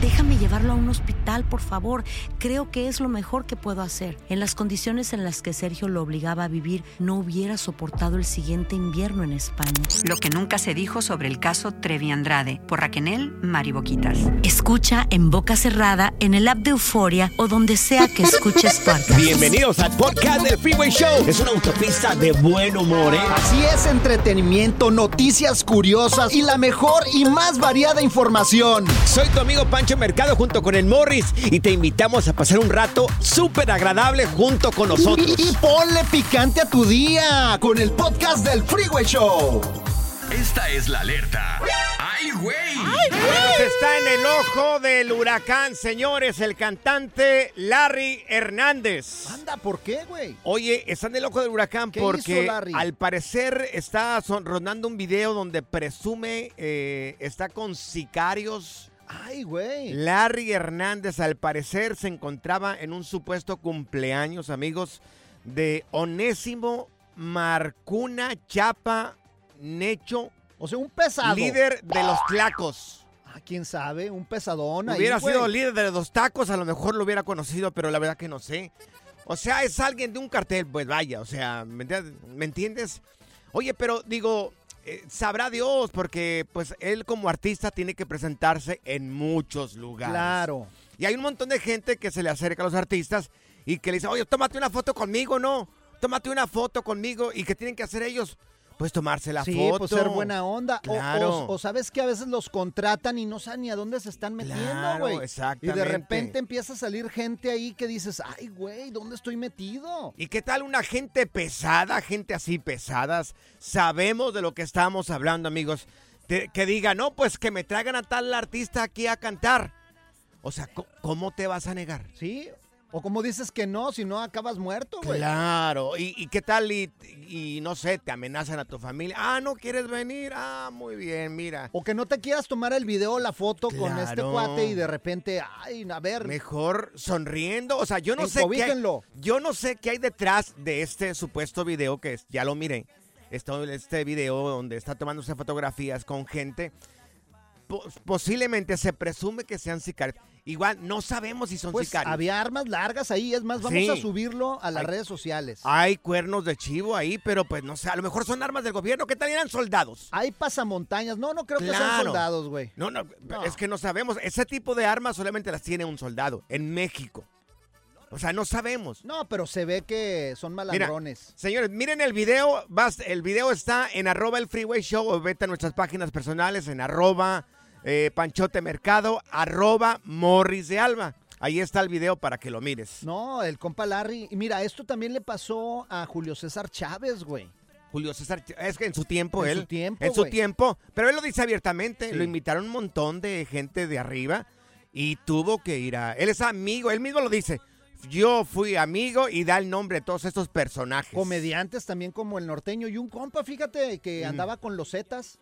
Déjame llevarlo a un hospital, por favor. Creo que es lo mejor que puedo hacer. En las condiciones en las que Sergio lo obligaba a vivir, no hubiera soportado el siguiente invierno en España. Lo que nunca se dijo sobre el caso Trevi Andrade por Raquel Mariboquitas. Escucha en boca cerrada, en el app de Euforia o donde sea que escuches podcast. Bienvenidos al podcast del Freeway Show. Es una autopista de buen humor, ¿eh? Así es, entretenimiento, noticias curiosas y la mejor y más variada información. Soy tu amigo Pancho Mercado junto con el Morris y te invitamos a pasar un rato súper agradable junto con nosotros. Y, y ponle picante a tu día con el podcast del Freeway Show. Esta es la alerta. ¡Ay, güey! Está en el ojo del huracán, señores, el cantante Larry Hernández. Anda, ¿por qué, güey? Oye, está en el ojo del huracán ¿Qué porque hizo Larry? al parecer está son- rondando un video donde presume eh, está con sicarios. Ay, güey. Larry Hernández al parecer se encontraba en un supuesto cumpleaños, amigos, de Onésimo Marcuna Chapa Necho, O sea, un pesado. líder de los Tlacos. Ah, quién sabe, un pesadón ahí, Hubiera güey. sido líder de los tacos, a lo mejor lo hubiera conocido, pero la verdad que no sé. O sea, es alguien de un cartel, pues vaya, o sea. ¿Me entiendes? Oye, pero digo, eh, sabrá Dios, porque pues él como artista tiene que presentarse en muchos lugares. Claro. Y hay un montón de gente que se le acerca a los artistas y que le dice, oye, tómate una foto conmigo, ¿no? Tómate una foto conmigo. ¿Y qué tienen que hacer ellos? Pues tomarse la sí, foto. pues ser buena onda. O- Claro. O, o sabes que a veces los contratan y no saben ni a dónde se están metiendo, Claro, güey. Y de repente empieza a salir gente ahí que dices, ay, güey, ¿dónde estoy metido? ¿Y qué tal una gente pesada, gente así pesadas? Sabemos de lo que estamos hablando, amigos. Te- que diga, no, pues que me traigan a tal artista aquí a cantar. O sea, ¿co- ¿cómo te vas a negar? ¿Sí? O como dices que no, si no acabas muerto, güey. Claro, ¿Y, y qué tal? Y, y no sé, te amenazan a tu familia. Ah, ¿no quieres venir? Ah, muy bien, mira. O que no te quieras tomar el video o la foto con este cuate y de repente, ay, a ver. Mejor sonriendo. O sea, yo no sé qué hay, yo no sé qué hay detrás de este supuesto video que es- ya lo miré. Esto, este video donde está tomándose fotografías con gente. Po- posiblemente se presume que sean sicarios. Igual no sabemos si son Pues sicarios. había armas largas ahí, es más, vamos Sí. a subirlo a las redes sociales. Hay cuernos de chivo ahí, pero pues no sé, a lo mejor son armas del gobierno. ¿Qué tal eran soldados? Hay pasamontañas. No, no creo que sean soldados, güey. No, no, No. es que no sabemos. Ese tipo de armas solamente las tiene un soldado en México. O sea, no sabemos. No, pero se ve que son malandrones. Señores, miren el video. Vas, el video está en arroba el freeway show o vete a nuestras páginas personales en arroba eh, panchote mercado, arroba morris de alba. Ahí está el video para que lo mires. No, el compa Larry. Y mira, esto también le pasó a Julio César Chávez, güey. Julio César, es que en su tiempo En él. su tiempo, En su güey. tiempo. Pero él lo dice abiertamente. Sí. Lo invitaron un montón de gente de arriba y tuvo que ir a. Él es amigo, él mismo lo dice. Yo fui amigo y da el nombre de todos estos personajes. Comediantes también como el norteño. Y un compa, fíjate, que Mm. andaba con los Zetas.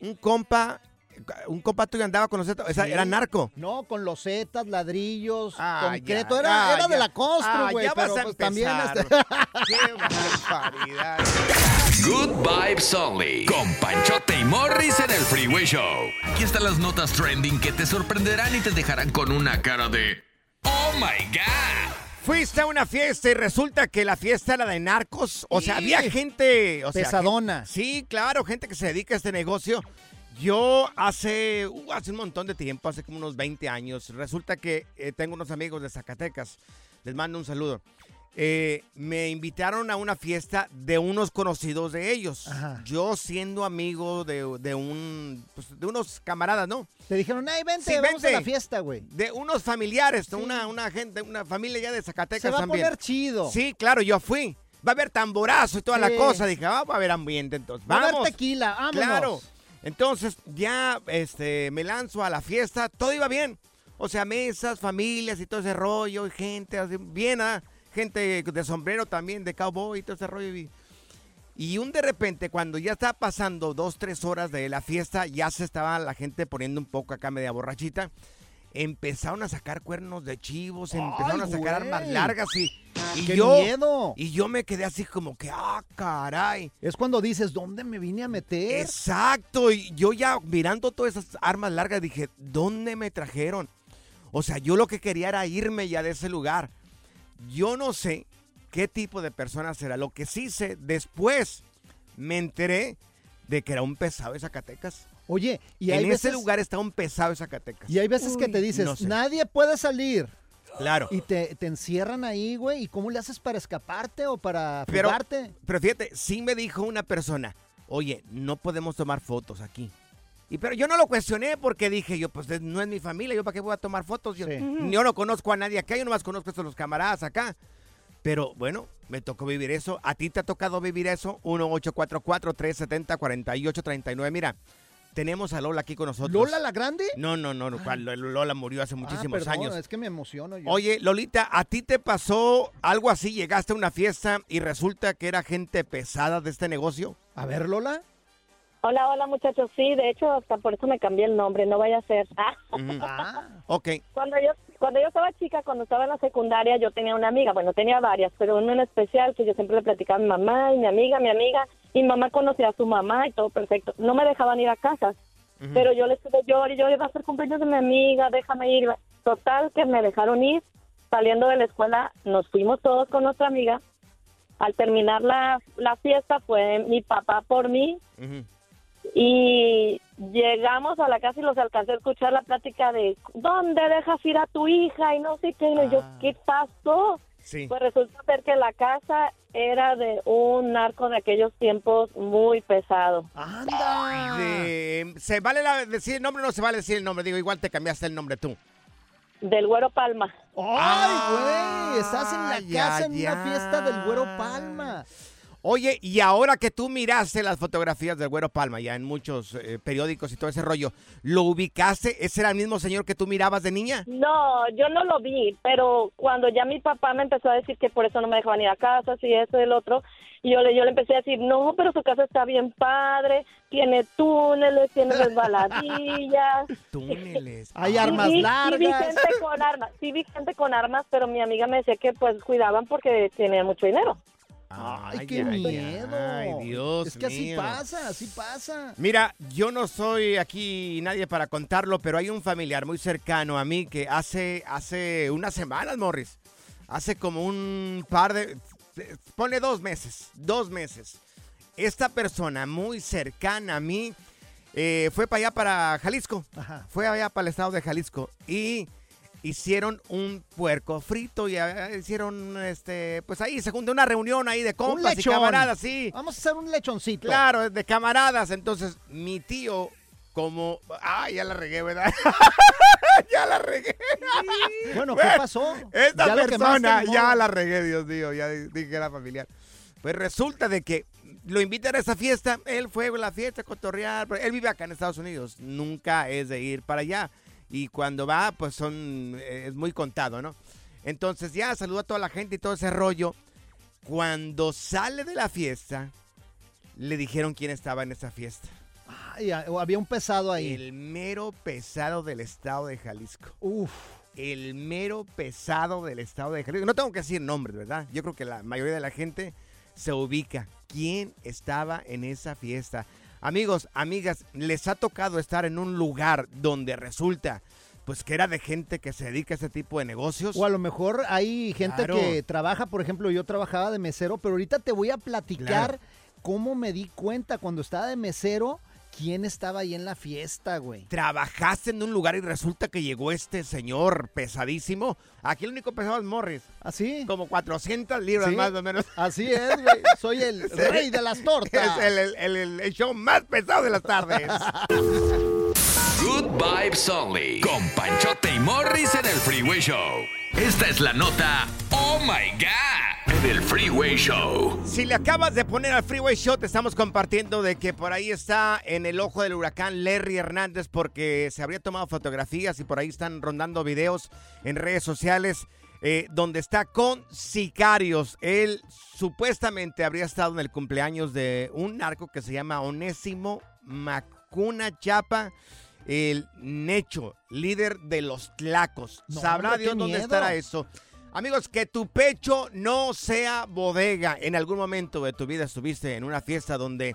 Un compa un compa tuyo andaba con los Zetas, o sea, Sí. era narco. No, con los zetas, ladrillos, Ah, concreto. ya, era ah, era de la constru, Ah, güey. ya pero vas a pues también empezar. este- Qué barbaridad. Good Vibes Only. Con Panchote y Morris en el Freeway Show. Aquí están las notas trending que te sorprenderán y te dejarán con una cara de. ¡Oh my God! Fuiste a una fiesta y resulta que la fiesta era de narcos. O sea, había gente. O sea, Pesadona. gente- sí, claro, gente que se dedica a este negocio. Yo hace, uh, hace un montón de tiempo, hace como unos 20 años, resulta que eh, tengo unos amigos de Zacatecas. Les mando un saludo. Eh, me invitaron a una fiesta de unos conocidos de ellos. Ajá. Yo siendo amigo de, de un, pues, de unos camaradas, ¿no? Te dijeron, ay, vente, Sí, vamos vente. a la fiesta, güey. De unos familiares, ¿no? una, una gente, una familia ya de Zacatecas Se va a también. poner chido. Sí, claro, yo fui. Va a haber tamborazo y toda la Sí. cosa. Dije, ah, va a haber ambiente entonces. Va a haber Vamos. tequila, vámonos. Claro. Entonces ya este, me lanzo a la fiesta. Todo iba bien. O sea, mesas, familias y todo ese rollo. Gente así, bien, ah, gente de sombrero también, de cowboy y todo ese rollo. Y, y un de repente, cuando ya estaba pasando dos, tres horas de la fiesta, ya se estaba la gente poniendo un poco acá media borrachita. Empezaron a sacar cuernos de chivos, empezaron a sacar güey. armas largas y, y ¡Qué yo miedo! y yo me quedé así como que, ah, caray. Es cuando dices, ¿dónde me vine a meter? Exacto, y yo ya mirando todas esas armas largas dije, ¿dónde me trajeron? O sea, yo lo que quería era irme ya de ese lugar. Yo no sé qué tipo de persona será. Lo que sí sé, después me enteré de que era un pesado de Zacatecas. Oye, y hay en ese veces, lugar está un pesado de Zacatecas. y hay veces que te dices, no sé. nadie puede salir. Claro. Y te, te encierran ahí, güey. ¿Y cómo le haces para escaparte o para Pero- fugarte? Pero fíjate, sí me dijo una persona, oye, no podemos tomar fotos aquí. Y pero yo no lo cuestioné porque dije yo, pues no es mi familia, yo para qué voy a tomar fotos. Yo, Sí. yo no conozco a nadie acá, yo nomás conozco a estos los camaradas acá. Pero bueno, me tocó vivir eso. ¿A ti te ha tocado vivir eso? 1-844-370-4839. Mira, tenemos a Lola aquí con nosotros. ¿Lola la grande? No, no, no, no, Lola murió hace muchísimos ah, perdón, años. Es que me emociono yo. Oye, Lolita, ¿a ti te pasó algo así? ¿Llegaste a una fiesta y resulta que era gente pesada de este negocio? A ver, Lola. Hola, hola muchachos. Sí, de hecho, hasta por eso me cambié el nombre, no vaya a ser. Ah. Ah, Ok. Cuando yo cuando yo estaba chica, cuando estaba en la secundaria, yo tenía una amiga, bueno, tenía varias, pero una en especial que yo siempre le platicaba a mi mamá y mi amiga, mi amiga, mi mamá conocía a su mamá y todo perfecto. No me dejaban ir a casa, pero yo le estuve llorando y yo iba a hacer cumpleaños de mi amiga, déjame ir. Total, que me dejaron ir. Saliendo de la escuela, nos fuimos todos con nuestra amiga. Al terminar la, la fiesta, fue mi papá por mí y llegamos a la casa y los alcancé a escuchar la plática de ¿dónde dejas ir a tu hija? y no sé qué. Y yo, Ah. ¿qué pasó? Sí. Pues resulta ser que la casa era de un narco de aquellos tiempos muy pesado. ¡Anda! De- ¿Se vale la- decir el nombre o no se vale decir el nombre? Digo, igual te cambiaste el nombre tú. Del Güero Palma. ¡Ay, güey! Estás en la ya, casa en ya. una fiesta del Güero Palma. Oye, y ahora que tú miraste las fotografías del Güero Palma, ya en muchos eh, periódicos y todo ese rollo, ¿lo ubicaste? ¿Ese era el mismo señor que tú mirabas de niña? No, yo no lo vi, pero cuando ya mi papá me empezó a decir que por eso no me dejaban ir a casa, si eso y el otro, y yo le, yo le empecé a decir, no, pero su casa está bien padre, tiene túneles, tiene resbaladillas. Túneles. Hay armas Sí vi- largas. Sí vi gente con armas, sí vi gente con armas, pero mi amiga me decía que pues cuidaban porque tenía mucho dinero. ¡Ay, Ay, qué ay, miedo! ay, Dios Es que así pasa, así pasa. Mira, yo no soy aquí nadie para contarlo, pero hay un familiar muy cercano a mí que hace, hace unas semanas, Morris, hace como un par de, pone dos meses, dos meses. Esta persona muy cercana a mí eh, fue para allá, para Jalisco, Ajá. fue allá para el estado de Jalisco y hicieron un puerco frito y hicieron, este, pues ahí se juntó una reunión ahí de compas y lechón. camaradas, sí. Vamos a hacer un lechoncito. Claro, de camaradas. Entonces, mi tío, como. Ah, ya la regué, ¿verdad? ya la regué. Bueno, ¿qué Bueno, pasó? Esta Ya lo quemaste, persona, ni ya modo. la regué, Dios mío. Ya dije que era familiar. Pues resulta de que lo invitan a esa fiesta. Él fue a la fiesta a cotorrear. pero Él vive acá en Estados Unidos. Nunca es de ir para allá. Y cuando va, pues son. eh, Es muy contado, ¿no? Entonces ya saludó a toda la gente y todo ese rollo. Cuando sale de la fiesta, le dijeron quién estaba en esa fiesta. O había un pesado ahí. El mero pesado del estado de Jalisco. Uf. El mero pesado del estado de Jalisco. No tengo que decir nombres, ¿verdad? Yo creo que la mayoría de la gente se ubica. ¿Quién estaba en esa fiesta? Amigos, amigas, les ha tocado estar en un lugar donde resulta pues que era de gente que se dedica a ese tipo de negocios. O a lo mejor hay gente Claro. que trabaja, por ejemplo, yo trabajaba de mesero, pero ahorita te voy a platicar Claro. cómo me di cuenta cuando estaba de mesero quién estaba ahí en la fiesta, güey. Trabajaste en un lugar y resulta que llegó este señor pesadísimo. Aquí el único pesado es Morris. ¿Así? Como 400 libras Sí. más o menos. Así es, güey. Soy el rey de las tortas. Es el, el- el- el show más pesado de las tardes. Good Vibes Only. Con Panchote y Morris en el Freeway Show. Esta es la nota Oh My God en el Freeway Show. Si le acabas de poner al Freeway Show, te estamos compartiendo de que por ahí está en el ojo del huracán Larry Hernández porque se habría tomado fotografías y por ahí están rondando videos en redes sociales eh, donde está con sicarios. Él supuestamente habría estado en el cumpleaños de un narco que se llama Onésimo Macuna Chapa. El Necho, líder de los Tlacos. No, Sabrá hombre, Dios dónde miedo. estará eso. Amigos, que tu pecho no sea bodega. En algún momento de tu vida estuviste en una fiesta donde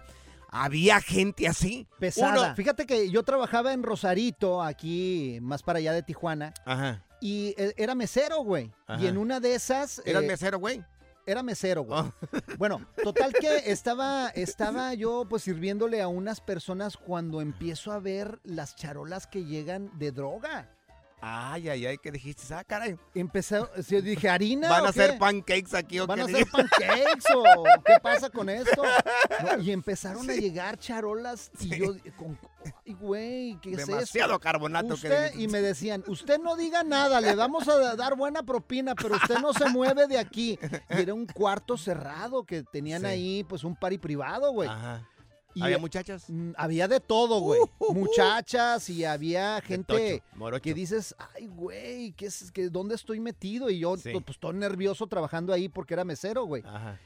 había gente así. Pesada. Uno- Fíjate que yo trabajaba en Rosarito, aquí más para allá de Tijuana, Ajá. y eh, era mesero, güey. Ajá. Y en una de esas... ¿Eras eh, mesero, güey? Era mesero, güey. Oh. Bueno, total que estaba, estaba yo pues sirviéndole a unas personas cuando empiezo a ver las charolas que llegan de droga. Ay, ay, ay, ¿qué dijiste? Ah, caray. Empecé, yo dije, ¿harina ¿Van a hacer pancakes aquí o ¿Van a hacer pancakes o qué pasa con esto? No, y empezaron a llegar charolas y yo con ay güey, ¿qué es Demasiado carbonato que Usted dijiste. y me decían, "Usted no diga nada, le vamos a dar buena propina, pero usted no se mueve de aquí." Y era un cuarto cerrado que tenían Sí. ahí pues un party privado, güey. Ajá. Y, ¿Había muchachas? Mm, Había de todo, güey. Muchachas y había gente tocho, que dices, ay, güey, ¿qué es, que, ¿dónde estoy metido? Y yo, Sí. pues, todo nervioso trabajando ahí porque era mesero, güey.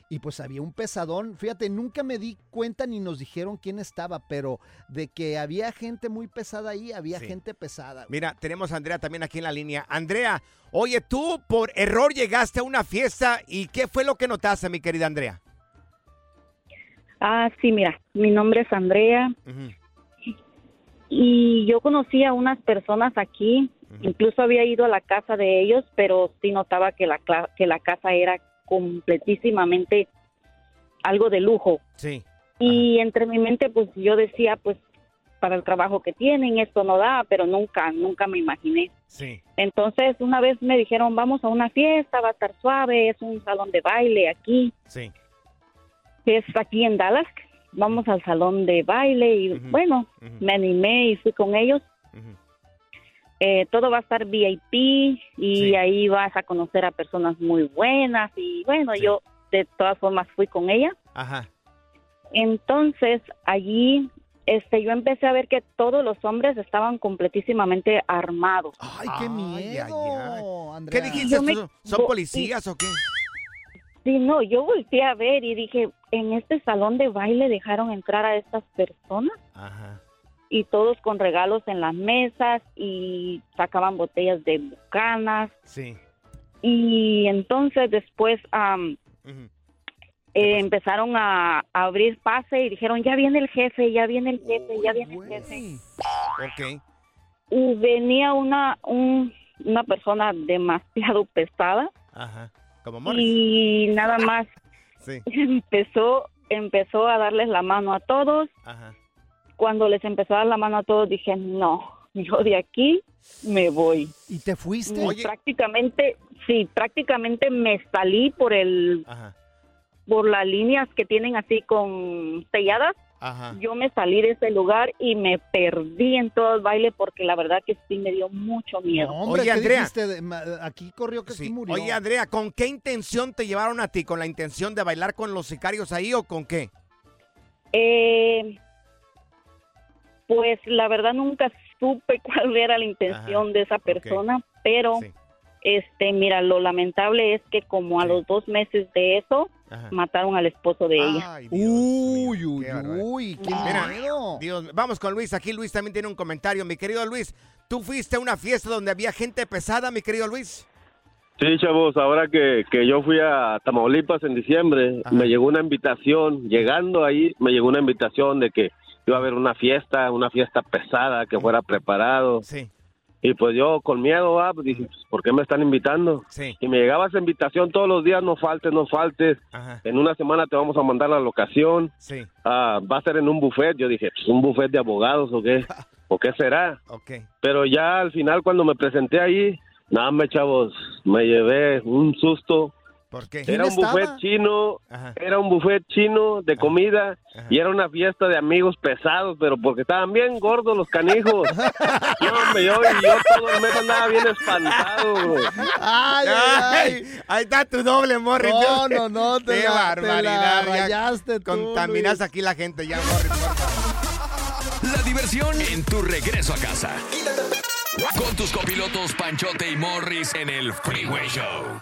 Y pues había un pesadón. Fíjate, nunca me di cuenta ni nos dijeron quién estaba, pero de que había gente muy pesada ahí, había Sí. gente pesada. güey. Mira, tenemos a Andrea también aquí en la línea. Andrea, oye, tú por error llegaste a una fiesta y ¿qué fue lo que notaste, mi querida Andrea? Ah, sí, mira, mi nombre es Andrea y yo conocí a unas personas aquí, incluso había ido a la casa de ellos, pero sí notaba que la, que la casa era completísimamente algo de lujo. Sí. Y entre mi mente, pues yo decía, pues para el trabajo que tienen, esto no da, pero nunca, nunca me imaginé. Sí. Entonces, una vez me dijeron, vamos a una fiesta, va a estar suave, es un salón de baile aquí, Sí. Que es aquí en Dallas. Vamos al salón de baile y bueno, me animé y fui con ellos. Eh, todo va a estar VIP y Sí. ahí vas a conocer a personas muy buenas y bueno, Sí. yo de todas formas fui con ella. Ajá. Entonces, allí este yo empecé a ver que todos los hombres estaban completísimamente armados. Ay, qué Ay, miedo, ay, Andrea. ¿Qué dijiste? Me- tú? ¿Son yo- policías o qué? Sí, no, yo volteé a ver y dije, en este salón de baile dejaron entrar a estas personas Ajá. y todos con regalos en las mesas y sacaban botellas de bucanas Sí. y entonces después eh, pasó? empezaron a, a abrir pase y dijeron, ya viene el jefe, ya viene el jefe, ya viene el jefe. Ok. Y venía una, un- una persona demasiado pesada Ajá. Como Morris. y nada más Sí. empezó empezó a darles la mano a todos. Ajá. Cuando les empezó a dar la mano a todos dije, no, yo de aquí me voy. ¿Y te fuiste? Y Prácticamente, sí, prácticamente me salí por el, Ajá. por las líneas que tienen así con selladas. Ajá. Yo me salí de ese lugar y me perdí en todo el baile porque la verdad que sí me dio mucho miedo. No, hombre, Oye, ¿qué Andrea. De- Aquí corrió que Sí. murió. Oye, Andrea, ¿con qué intención te llevaron a ti? ¿Con la intención de bailar con los sicarios ahí o con qué? Eh, pues la verdad nunca supe cuál era la intención Ajá, de esa persona, pero Sí. Este, mira, lo lamentable es que como a los dos meses de eso, Ajá. mataron al esposo de ella. Ay, Dios Uy, uy, qué uy, qué Mira. Dios, vamos con Luis. Aquí Luis también tiene un comentario. Mi querido Luis, ¿tú fuiste a una fiesta donde había gente pesada, mi querido Luis? Sí, chavos, ahora que, que yo fui a Tamaulipas en diciembre, Ajá. me llegó una invitación, llegando ahí, me llegó una invitación de que iba a haber una fiesta, una fiesta pesada, que fuera preparado. Sí, Y pues yo con miedo, pues dije, pues, ¿por qué me están invitando? sí. Y me llegaba esa invitación todos los días, no faltes, no faltes. Ajá, En una semana te vamos a mandar la locación. sí. Ah, va a ser en un buffet. Yo dije, pues, ¿un buffet de abogados o qué? ¿O qué será? Pero ya al final cuando me presenté ahí, nada, me chavos, me llevé un susto. ¿Por qué? ¿Quién Era un estaba? buffet chino, Ajá. era un buffet chino de comida Ajá. y era una fiesta de amigos pesados, pero porque estaban bien gordos los canijos. No, hombre, yo, y yo todo el mes andaba bien espantado. Ay, ay, ay. Ahí está tu doble, Morris. No, no, no, te Qué la, te barbaridad. la ya rayaste tú, Contaminas Luis. aquí la gente ya, Morris. La diversión en tu regreso a casa. Con tus copilotos Panchote y Morris en el Freeway Show.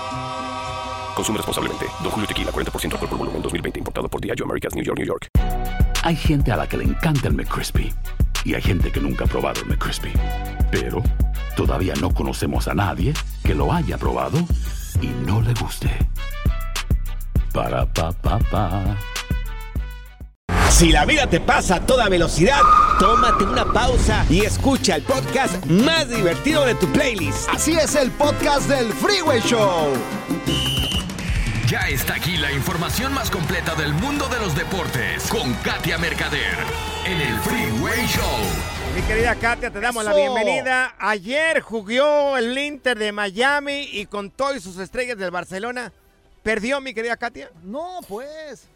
Consume responsablemente. Don Julio Tequila, 40% alcohol por volumen, 2020. Importado por Diageo Americas, New York, New York. Hay gente a la que le encanta el McCrispy y hay gente que nunca ha probado el McCrispy. Pero todavía no conocemos a nadie que lo haya probado y no le guste. Para pa pa pa. Si la vida te pasa a toda velocidad, tómate una pausa y escucha el podcast más divertido de tu playlist. Así es el podcast del Freeway Show. Ya está aquí la información más completa del mundo de los deportes con Katia Mercader en el Freeway Show. Mi querida Katia, te damos la bienvenida. Ayer jugó el Inter de Miami y con todas sus estrellas del Barcelona. ¿Perdió, mi querida Katia? No, pues.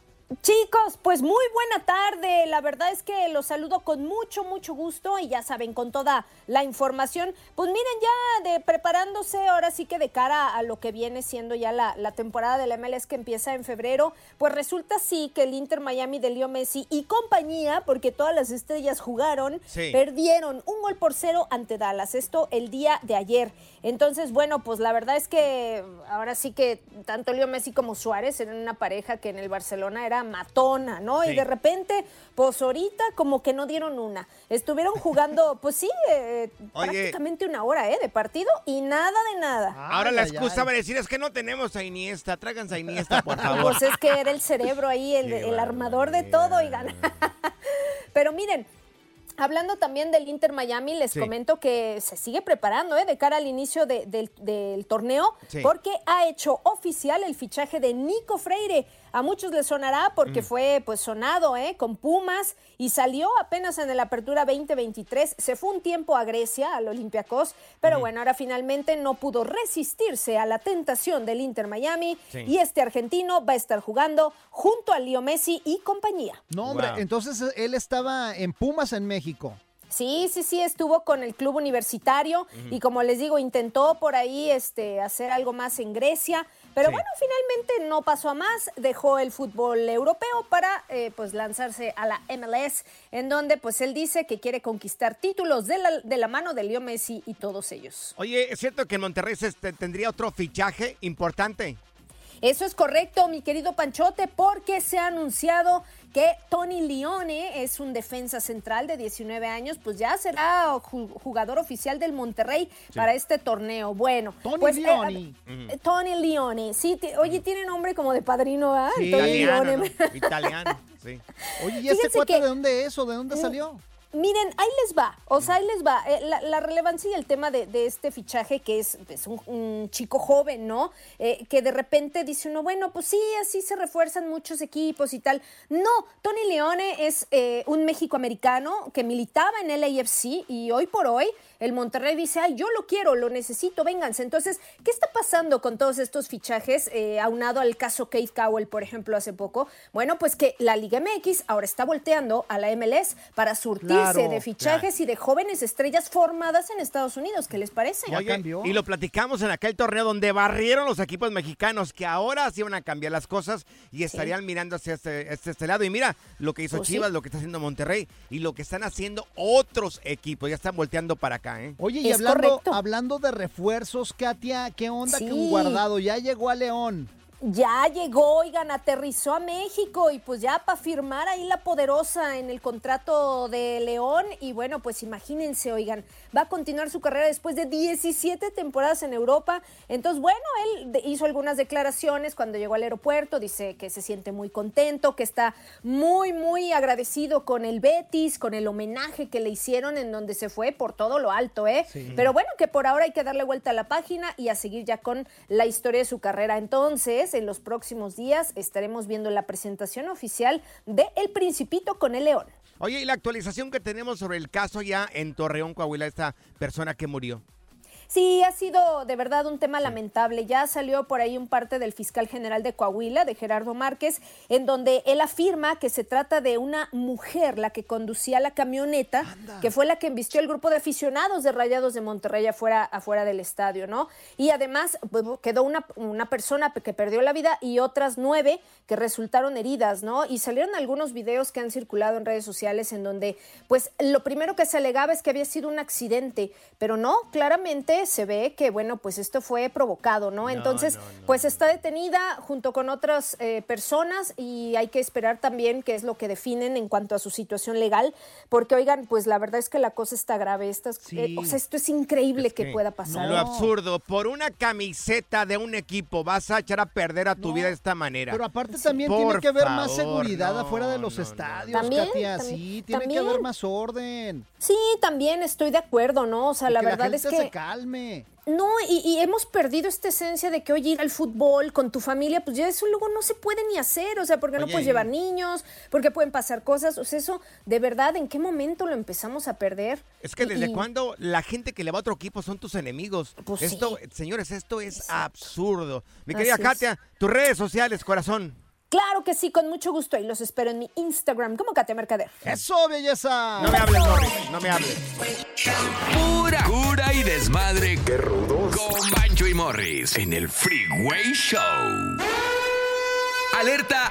Chicos, pues muy buena tarde. La verdad es que los saludo con mucho, mucho gusto y ya saben, con toda la información. Pues miren, ya de preparándose ahora sí que de cara a lo que viene siendo ya la, la temporada del MLS que empieza en febrero, pues resulta sí que el Inter Miami de Leo Messi y compañía, porque todas las estrellas jugaron, Sí. perdieron un gol por cero ante Dallas. Esto el día de ayer. Entonces, bueno, pues la verdad es que ahora sí que tanto Leo Messi como Suárez eran una pareja que en el Barcelona era matona, ¿no? Sí. Y de repente, pues ahorita como que no dieron una. Estuvieron jugando, pues sí, eh, prácticamente una hora, ¿eh? De partido y nada de nada. Ahora la excusa va a decir es que no tenemos a Iniesta. Tráiganse a Iniesta, por favor. Pues es que era el cerebro ahí, el, armador de todo, oigan. Pero miren, hablando también del Inter Miami, les Sí. comento que se sigue preparando ¿eh? de cara al inicio de- del, del torneo, Sí. porque ha hecho oficial el fichaje de Nico Freire. A muchos les sonará porque Mm. fue pues sonado ¿eh? con Pumas y salió apenas en el Apertura 2023. Se fue un tiempo a Grecia, al Olympiacos, pero bueno, ahora finalmente no pudo resistirse a la tentación del Inter Miami Sí. y este argentino va a estar jugando junto a Leo Messi y compañía. No, hombre, entonces eh, él estaba en Pumas en México. Sí, sí, sí, estuvo con el club universitario y como les digo, intentó por ahí este, hacer algo más en Grecia, pero Sí. bueno, finalmente no pasó a más, dejó el fútbol europeo para eh, pues lanzarse a la MLS, en donde pues él dice que quiere conquistar títulos de la, de la mano de Leo Messi y todos ellos. Oye, ¿es cierto que en Monterrey se tendría otro fichaje importante? Eso es correcto, mi querido Panchote, porque se ha anunciado que Tony Leone es un defensa central de 19 años, pues ya será ju- jugador oficial del Monterrey para este torneo. Bueno, Tony pues, eh, Leone. eh, Tony Leone, sí, oye, tiene nombre como de padrino, ¿ah? Sí, italiano, Leone. ¿no? Italiano, sí. Oye, ¿y este cuate que- de dónde es o de dónde salió? Miren, ahí les va, o sea, ahí les va. Eh, la, la relevancia y el tema de, de este fichaje, que es, es un, un chico joven, ¿no? Eh, que de repente dice uno, bueno, pues sí, así se refuerzan muchos equipos y tal. No, Tony Leone es eh, un México-americano que militaba en el AFC y hoy por hoy el Monterrey dice, ay, yo lo quiero, lo necesito, vénganse. Entonces, ¿qué está pasando con todos estos fichajes, eh, aunado al caso Keith Cowell, por ejemplo, hace poco? Bueno, pues que la Liga MX ahora está volteando a la MLS para surtirse Claro, de fichajes y de jóvenes estrellas formadas en Estados Unidos. ¿Qué les parece? Oye, y lo platicamos en aquel torneo donde barrieron los equipos mexicanos, que ahora sí van a cambiar las cosas y estarían mirando hacia este, este, este lado. Y mira lo que hizo Pues sí. Chivas, lo que está haciendo Monterrey y lo que están haciendo otros equipos. Ya están volteando para acá, ¿eh? Oye, y hablando, hablando de refuerzos, Katia, ¿qué onda que un guardado ya llegó a León? Ya llegó, oigan, aterrizó a México y pues ya para firmar ahí la poderosa en el contrato de León y bueno, pues imagínense, oigan, va a continuar su carrera después de 17 temporadas en Europa. Entonces, bueno, él hizo algunas declaraciones cuando llegó al aeropuerto, dice que se siente muy contento, que está muy, muy agradecido con el Betis, con el homenaje que le hicieron en donde se fue por todo lo alto, ¿eh? Sí. Pero bueno, que por ahora hay que darle vuelta a la página y a seguir ya con la historia de su carrera. Entonces, en los próximos días estaremos viendo la presentación oficial de El Principito con el León. Oye, y la actualización que tenemos sobre el caso ya en Torreón, Coahuila, esta persona que murió. Sí, ha sido de verdad un tema lamentable. Ya salió por ahí un parte del fiscal general de Coahuila, de Gerardo Márquez, en donde él afirma que se trata de una mujer la que conducía la camioneta, que fue la que embistió el grupo de aficionados de Rayados de Monterrey afuera, afuera del estadio, ¿no? Y además pues, quedó una, una persona que perdió la vida y otras nueve que resultaron heridas, ¿no? Y salieron algunos videos que han circulado en redes sociales en donde, pues, lo primero que se alegaba es que había sido un accidente, pero no, claramente se ve que, bueno, pues esto fue provocado, ¿no? Entonces, pues está detenida junto con otras eh, personas y hay que esperar también qué es lo que definen en cuanto a su situación legal, porque, oigan, pues la verdad es que la cosa está grave, esta es- eh, o sea, esto es increíble que, pueda pasar. Lo absurdo, por una camiseta de un equipo vas a echar a perder a tu vida de esta manera. Pero aparte también Por tiene que haber más seguridad no, afuera de los estadios, También, Katia. también, sí, tiene que haber más orden. Sí, también estoy de acuerdo, ¿no? O sea, Y la que verdad gente es que... se calme. No, y, y hemos perdido esta esencia de que, oye, ir al fútbol con tu familia, pues ya eso luego no se puede ni hacer, o sea, porque no puedes llevar niños, porque pueden pasar cosas, o sea, eso, de verdad, ¿en qué momento lo empezamos a perder? Es que Y- desde y- cuándo la gente que le va a otro equipo son tus enemigos. Pues esto, señores, esto es absurdo. Mi querida Así es. Katia, tus redes sociales, corazón. Claro que sí, con mucho gusto, y los espero en mi Instagram, como Katia Mercader. ¡Eso, belleza! No me hables, Morris, no me hables. Pura cura y desmadre. ¡Qué rudos! Con Bancho y Morris en el Freeway Show. Alerta.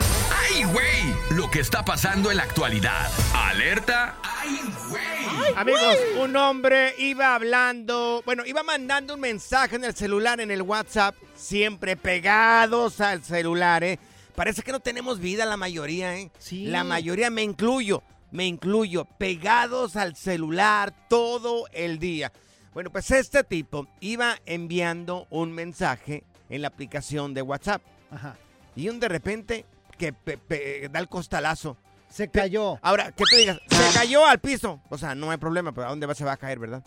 ¡Ay, güey! Lo que está pasando en la actualidad. Alerta. ¡Ay, güey! Amigos, un hombre iba hablando, bueno, iba mandando un mensaje en el celular, en el WhatsApp, siempre pegados al celular, ¿eh? Parece que no tenemos vida la mayoría, ¿eh? Sí. La mayoría, me incluyo, me incluyo, pegados al celular todo el día. Bueno, pues este tipo iba enviando un mensaje en la aplicación de WhatsApp. Ajá. Y un de repente que pe- pe- da el costalazo. Se cayó. Ahora, que tú digas, se cayó al piso. O sea, no hay problema, pero ¿a dónde va, se va a caer, verdad?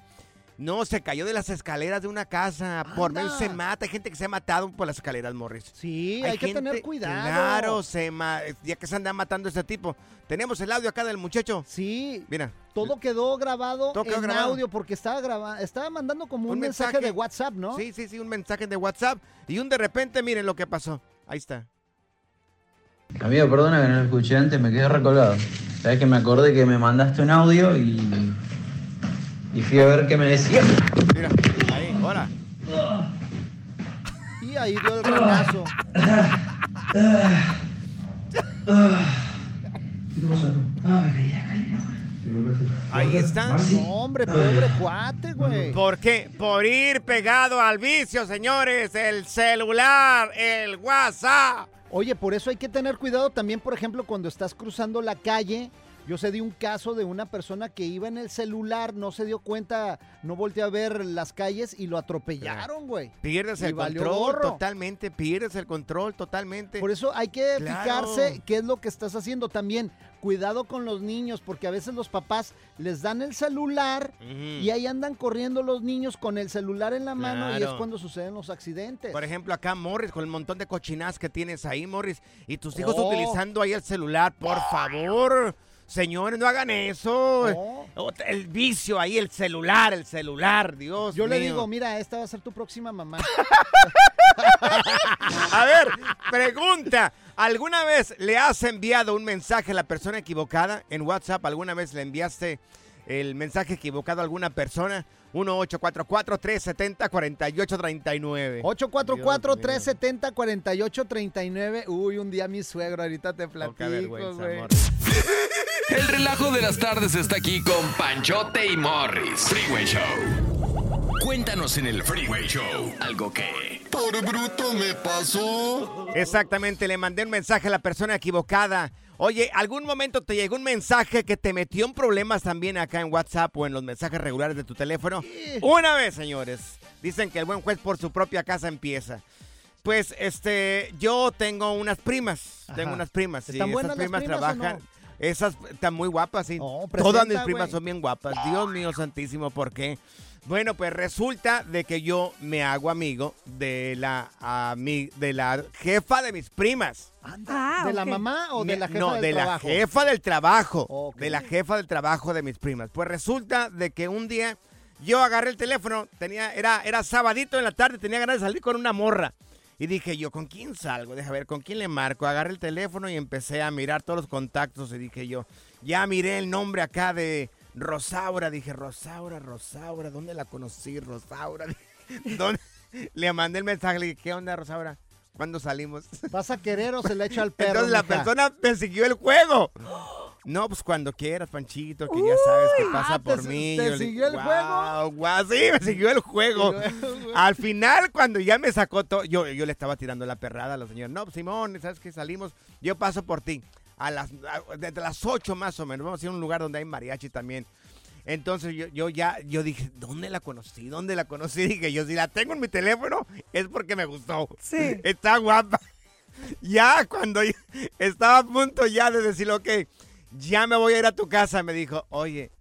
No, se cayó de las escaleras de una casa. Por medio se mata. Hay gente que se ha matado por las escaleras, Morris. Sí, hay, que tener cuidado. Claro, se ma- ya que se anda matando este tipo. Tenemos el audio acá del muchacho. Sí. Mira. Todo quedó grabado Todo quedó en grabado. audio porque estaba grabando, estaba mandando como un, mensaje, de WhatsApp, ¿no? Sí, sí, sí, un mensaje de WhatsApp. Y un de repente, miren lo que pasó. Ahí está. Amigo, perdona que no lo escuché antes, me quedé recolado. Sabes que me acordé que me mandaste un audio y. y fui a ver qué me decía. Mira, ahí, hola. Y ahí dio el ranazo. ¿Qué pasó? Ay, Ahí está. No, hombre, pobre cuate, güey. ¿Por qué? Por ir pegado al vicio, señores. El celular, el WhatsApp. Oye, por eso hay que tener cuidado también, por ejemplo, cuando estás cruzando la calle. Yo sé de un caso de una persona que iba en el celular, no se dio cuenta, no volteó a ver las calles y lo atropellaron, güey. Pierdes Y el control gorro. totalmente, pierdes el control totalmente. Por eso hay que Claro. fijarse qué es lo que estás haciendo. También cuidado con los niños, porque a veces los papás les dan el celular y ahí andan corriendo los niños con el celular en la mano y es cuando suceden los accidentes. Por ejemplo, acá Morris, con el montón de cochinadas que tienes ahí, Morris, y tus hijos Oh. utilizando ahí el celular, por favor. Señores, no hagan eso. O- El vicio ahí, el celular, el celular, Dios Yo le digo, mira, esta va a ser tu próxima mamá. A ver, pregunta. ¿Alguna vez le has enviado un mensaje a la persona equivocada en WhatsApp? ¿Alguna vez le enviaste el mensaje equivocado a alguna persona? 1-844-370-4839. 844-370-4839. Uy, un día mi suegro, ahorita te platico, güey. El relajo de las tardes está aquí con Panchote y Morris. Freeway Show. Cuéntanos en el Freeway Show algo que... Por bruto me pasó. Exactamente, le mandé un mensaje a la persona equivocada. Oye, ¿algún momento te llegó un mensaje que te metió en problemas también acá en WhatsApp o en los mensajes regulares de tu teléfono? Una vez, señores. Dicen que el buen juez por su propia casa empieza. Pues, este, yo tengo unas primas. Ajá. Tengo unas primas. sí, ¿Están buenas esas primas trabajan. no? Esas están muy guapas, sí. presenta, Todas mis primas son bien guapas. Dios mío santísimo, ¿por qué? Bueno, pues resulta de que yo me hago amigo de la, ami- de la jefa de mis primas. ¿De la mamá o de Mi- la jefa no, del de trabajo? la jefa del trabajo. De la jefa del trabajo de mis primas. Pues resulta de que un día yo agarré el teléfono, tenía, era, era sabadito en la tarde, tenía ganas de salir con una morra. Y dije yo, ¿con quién salgo? Deja ver, ¿con quién le marco? Agarré el teléfono y empecé a mirar todos los contactos y dije yo, ya miré el nombre acá de Rosaura. Dije, Rosaura, Rosaura, ¿dónde la conocí, Rosaura? ¿Dónde? Le mandé el mensaje, le dije, ¿qué onda, Rosaura? ¿Cuándo salimos? ¿Vas a querer o se le echa al perro? Entonces la persona me siguió el juego. No, pues cuando quieras, Panchito, que ya sabes que pasa ah, por ¿te- mí. te Yo le- siguió el guau, juego? sí, me siguió el juego. Al final, cuando ya me sacó todo, yo, yo le estaba tirando la perrada a la señora. No, pues, Simón, ¿sabes que Salimos, yo paso por ti. A las, a- desde las 8 más o menos. Vamos a ir a un lugar donde hay mariachi también. Entonces yo, yo ya, yo dije, ¿dónde la conocí? ¿Dónde la conocí? Dije, yo si la tengo en mi teléfono es porque me gustó. Sí. Está guapa. Ya cuando estaba a punto ya de decir, ok, ya me voy a ir a tu casa, me dijo, oye,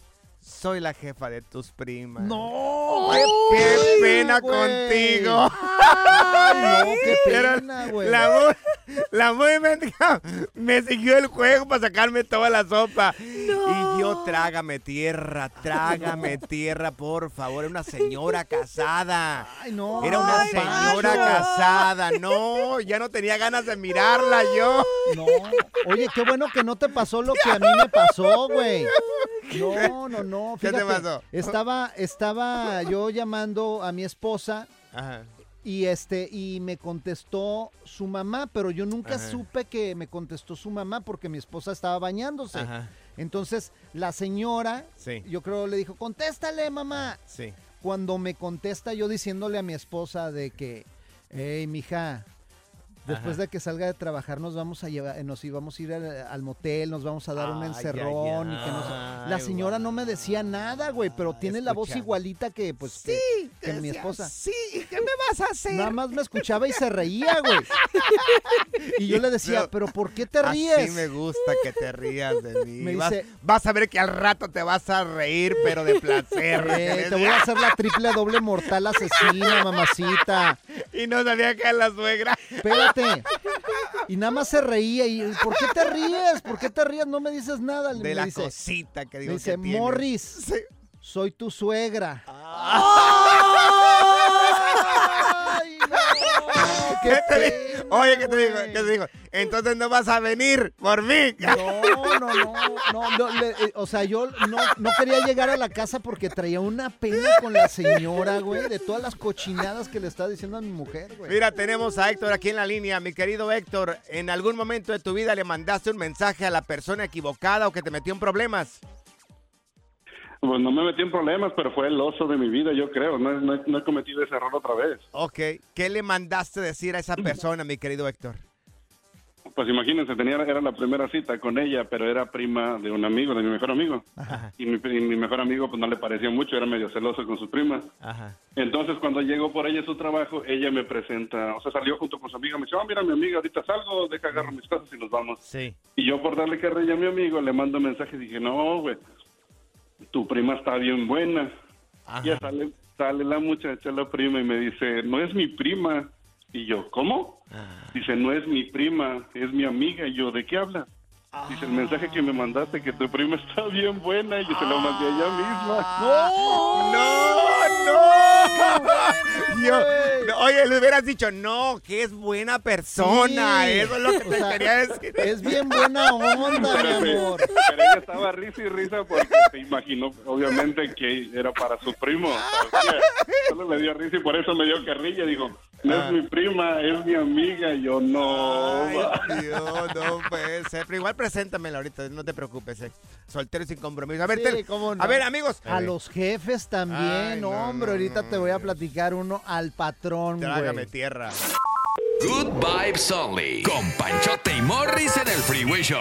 soy la jefa de tus primas. ¡No! ¡Qué, qué pena güey! contigo! Ay, no, qué pena, güey. La la muy mendiga me siguió el juego para sacarme toda la sopa. Y yo, trágame tierra, trágame tierra, por favor. Era una señora casada. Ay, no. Era una Ay, señora casada. No, ya no tenía ganas de mirarla yo. No. Oye, qué bueno que no te pasó lo que a mí me pasó, güey. No, no, no. ¿Qué te pasó? Estaba, estaba yo llamando a mi esposa Ajá. y este y me contestó su mamá, pero yo nunca Ajá. supe que me contestó su mamá porque mi esposa estaba bañándose. Ajá. Entonces la señora, Sí. yo creo le dijo, contéstale, mamá. Sí. Cuando me contesta yo diciéndole a mi esposa de que, hey, mija, después Ajá. de que salga de trabajar nos vamos a llevar, nos íbamos a ir al, al motel, nos vamos a dar un Ay, encerrón y que no sé- ay, La señora no me decía nada, güey, pero tiene la voz igualita que, pues, que- que, mi esposa. Sí, ¿qué me vas a hacer? Nada más me escuchaba y se reía, güey. Y yo le decía, pero ¿por qué te ríes? Así me gusta que te rías de mí. Me vas, dice- vas a ver que al rato te vas a reír, pero de placer. Eh, te voy a hacer la triple doble mortal asesina, mamacita. Y no sabía que era la suegra. Y nada más se reía. Y, ¿Por qué te ríes? ¿Por qué te ríes? No me dices nada. De me la dice, cosita que me digo dice, que. Morris, soy tu suegra. Ay, no, ¿Qué te pena, Oye, ¿qué te digo? ¿Qué te digo? Entonces no vas a venir por mí. No, no, no, no, no, le- eh, o sea, yo no, no quería llegar a la casa porque traía una pena con la señora, güey, de todas las cochinadas que le está diciendo a mi mujer, güey. Mira, tenemos a Héctor aquí en la línea. Mi querido Héctor, ¿en algún momento de tu vida le mandaste un mensaje a la persona equivocada o que te metió en problemas? Pues no me metí en problemas, pero fue el oso de mi vida, yo creo. No, he- no he- no he cometido ese error otra vez. Ok, ¿qué le mandaste decir a esa persona, mi querido Héctor? Pues imagínense, tenía, era la primera cita con ella, pero era prima de un amigo, de mi mejor amigo. Y mi, y mi mejor amigo pues no le pareció mucho, era medio celoso con su prima. Ajá. Entonces cuando llego por ella a su trabajo, ella me presenta, o sea, salió junto con su amiga, me dice, ah, mira mi amiga, ahorita salgo, deja agarro mis cosas y nos vamos. Sí. Y yo por darle carrilla a mi amigo, le mando mensaje y dije, no, güey, tu prima está bien buena. Ya sale, sale la muchacha, la prima, y me dice, no es mi prima. Y yo, ¿cómo? Dice, no es mi prima, es mi amiga. Y yo, ¿de qué hablas? Dice, el mensaje que me mandaste, que tu prima está bien buena, y yo se lo mandé a ella misma. ¡No! ¡No! Yo- no, oye, le hubieras dicho, no, que es buena persona. Sí. Eso es lo que O te sea, quería decir. Es bien buena onda, Pero, mi amor. pero ella estaba risa y risa porque se imaginó, obviamente, que era para su primo. Solo le dio risa y por eso me dio carrilla. Dijo, no es mi prima, es mi amiga. Yo, no. va". Ay, Dios, no puede ser. Pero igual preséntamela ahorita, no te preocupes. eh. Soltero sin compromiso. A ver, Sí, Tel- cómo no. a ver amigos. A los jefes también, Ay, no, hombre. ahorita te voy a platicar uno al patrón, Trágame güey. tierra. Good Vibes Only. Con Panchote y Morris en el Freeway Show.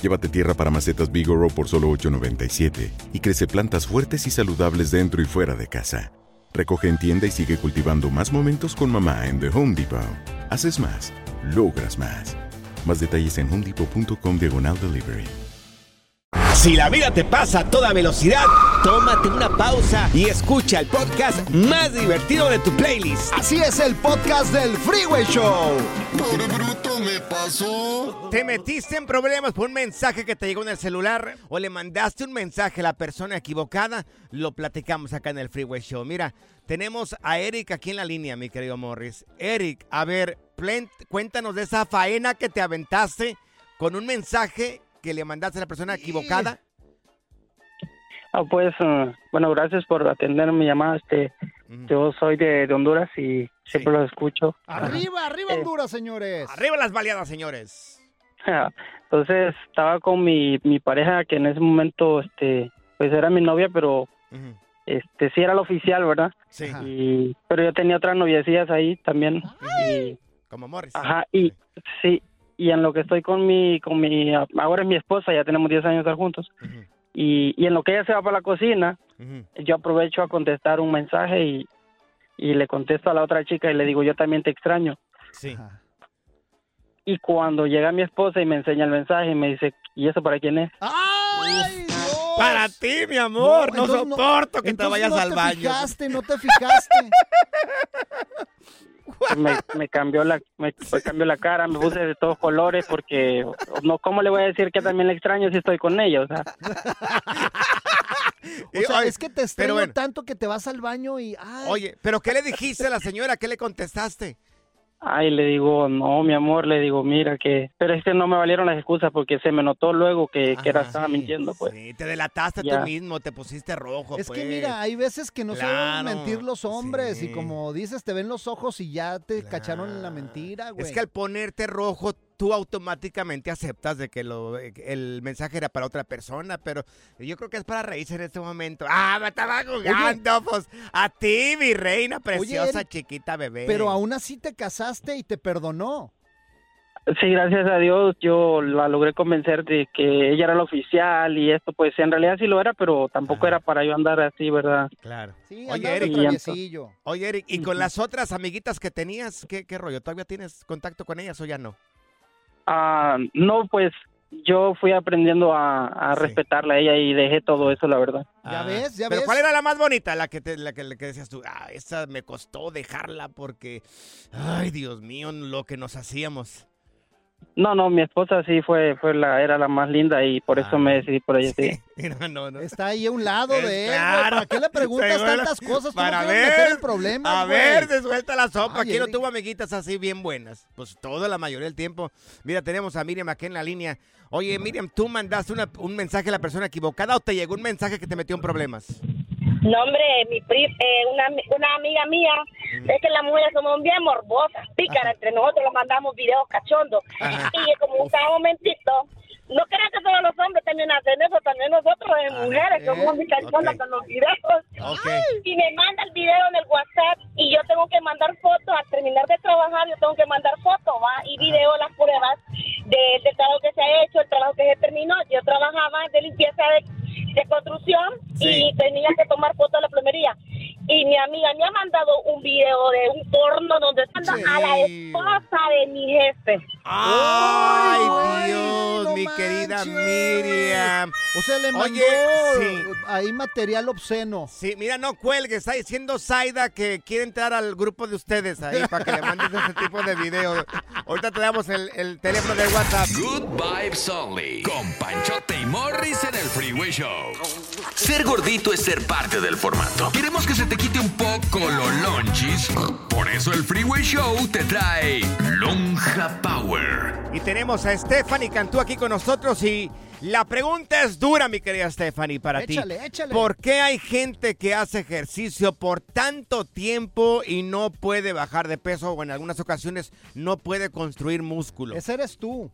Llévate tierra para macetas Bigoro por solo $8.97 y crece plantas fuertes y saludables dentro y fuera de casa. Recoge en tienda y sigue cultivando más momentos con mamá en The Home Depot. Haces más, logras más. Más detalles en homedepot.com diagonal delivery. Si la vida te pasa a toda velocidad, tómate una pausa y escucha el podcast más divertido de tu playlist. Así es el podcast del Freeway Show. Por bruto me pasó. ¿Te metiste en problemas por un mensaje que te llegó en el celular o le mandaste un mensaje a la persona equivocada? Lo platicamos acá en el Freeway Show. Mira, tenemos a Eric aquí en la línea, mi querido Morris. Eric, a ver, plen- cuéntanos de esa faena que te aventaste con un mensaje que le mandaste a la persona equivocada. Ah, pues, eh, bueno, gracias por atender mi llamada. Este, yo soy de, de Honduras y siempre los escucho. Arriba, arriba Honduras, señores. Arriba las baleadas, señores. Entonces estaba con mi, mi pareja que en ese momento, este, pues era mi novia, pero este sí era la oficial, ¿verdad? Sí. Y, pero yo tenía otras noviecillas ahí también. Y, Como Morris. ajá, y sí, y en lo que estoy con mi, con mi, ahora es mi esposa, ya tenemos 10 años de estar juntos. y, y en lo que ella se va para la cocina, yo aprovecho a contestar un mensaje y, y le contesto a la otra chica y le digo, yo también te extraño. Sí. Y cuando llega mi esposa y me enseña el mensaje y me dice, ¿y eso para quién es? Para ti, mi amor. No, no- soporto que te vayas no al te baño. fijaste, no te fijaste. me, me cambió la me, me cambió la cara, me puse de todos colores porque no cómo le voy a decir que también le extraño si estoy con ella, o sea, O sea, es que te extraño bueno. tanto que te vas al baño y... ay. Oye, ¿pero qué le dijiste a la señora? ¿Qué le contestaste? Ay, le digo, no, mi amor, le digo, mira que, pero es que no me valieron las excusas porque se me notó luego que, que era estaba mintiendo, pues. Sí, te delataste Ya. tú mismo, te pusiste rojo. Es que pues. mira, hay veces que no Claro, saben mentir los hombres y como dices, te ven los ojos y ya te cacharon en la mentira, güey. Es que al ponerte rojo, tú automáticamente aceptas de que lo, el mensaje era para otra persona, pero yo creo que es para reírse en este momento. Ah, me estaba jugando, pues a ti, mi reina preciosa, Eric, chiquita bebé. Pero aún así te casaste y te perdonó. Sí, gracias a Dios yo la logré convencer de que ella era la oficial y esto pues en realidad sí lo era, pero tampoco era para yo andar así, ¿verdad? Claro. Sí, Oye, Eric. Oye, Eric, ¿y con las otras amiguitas que tenías, qué, qué rollo? ¿Todavía tienes contacto con ellas o ya no? Ah, no, pues yo fui aprendiendo a, a respetarla a ella y dejé todo eso, la verdad. Ya ves, ya Ah. Pero ves. ¿cuál era la más bonita? La que, te, la que, la que decías tú, ah, esa me costó dejarla porque, ay, Dios mío, lo que nos hacíamos. No, no, mi esposa sí fue, fue la, era la más linda y por eso me decidí por ella, sí. No, no, no. Está ahí a un lado Es de él. güey. claro. ¿Para qué le preguntas tantas cosas? Para quieres meter ver, en problemas, A güey. ver, se suelta la sopa. Ay, ¿Quién no Eric. tuvo amiguitas así bien buenas? Pues toda la mayoría del tiempo. Mira, tenemos a Miriam aquí en la línea. Oye, Miriam, ¿tú mandaste una- un mensaje a la persona equivocada o te llegó un mensaje que te metió en problemas? No, hombre, mi pri, eh, una, una amiga mía, es que las mujeres somos bien morbosas, pícaras, entre nosotros nos mandamos videos cachondos. Ajá. Y como un momentito, no crean que todos los hombres también hacen eso, también nosotros, eh, mujeres, somos muy cachondas con los videos. Y me manda el video en el WhatsApp y yo tengo que mandar fotos, al terminar de trabajar yo tengo que mandar fotos, ¿va? Y video las pruebas de- del trabajo que se ha hecho, el trabajo que se terminó. Yo trabajaba de limpieza de, de construcción y tenía que tomar fotos de la plomería. Y mi amiga me ha mandado un video de un porno donde está a la esposa de mi jefe. Ay, Dios, mi querida Miriam. O sea, le mandó Oye, sí. ahí material obsceno. Sí, mira, no cuelgue. Está diciendo Zaida que quiere entrar al grupo de ustedes ahí para que le mandes ese tipo de video. Ahorita te damos el, el teléfono de WhatsApp. Good Vibes Only. Con Panchote y Morris en el Freeway Show. Ser gordito es ser parte del formato. Queremos que se te quite un poco los lonchis. Por eso el Freeway Show te trae Lonja Power. Y tenemos a Stephanie Cantú aquí con nosotros y la pregunta es dura, mi querida Stephanie, para ti. Échale, échale. ¿Por qué hay gente que hace ejercicio por tanto tiempo y no puede bajar de peso o en algunas ocasiones no puede construir músculo? Ese eres tú.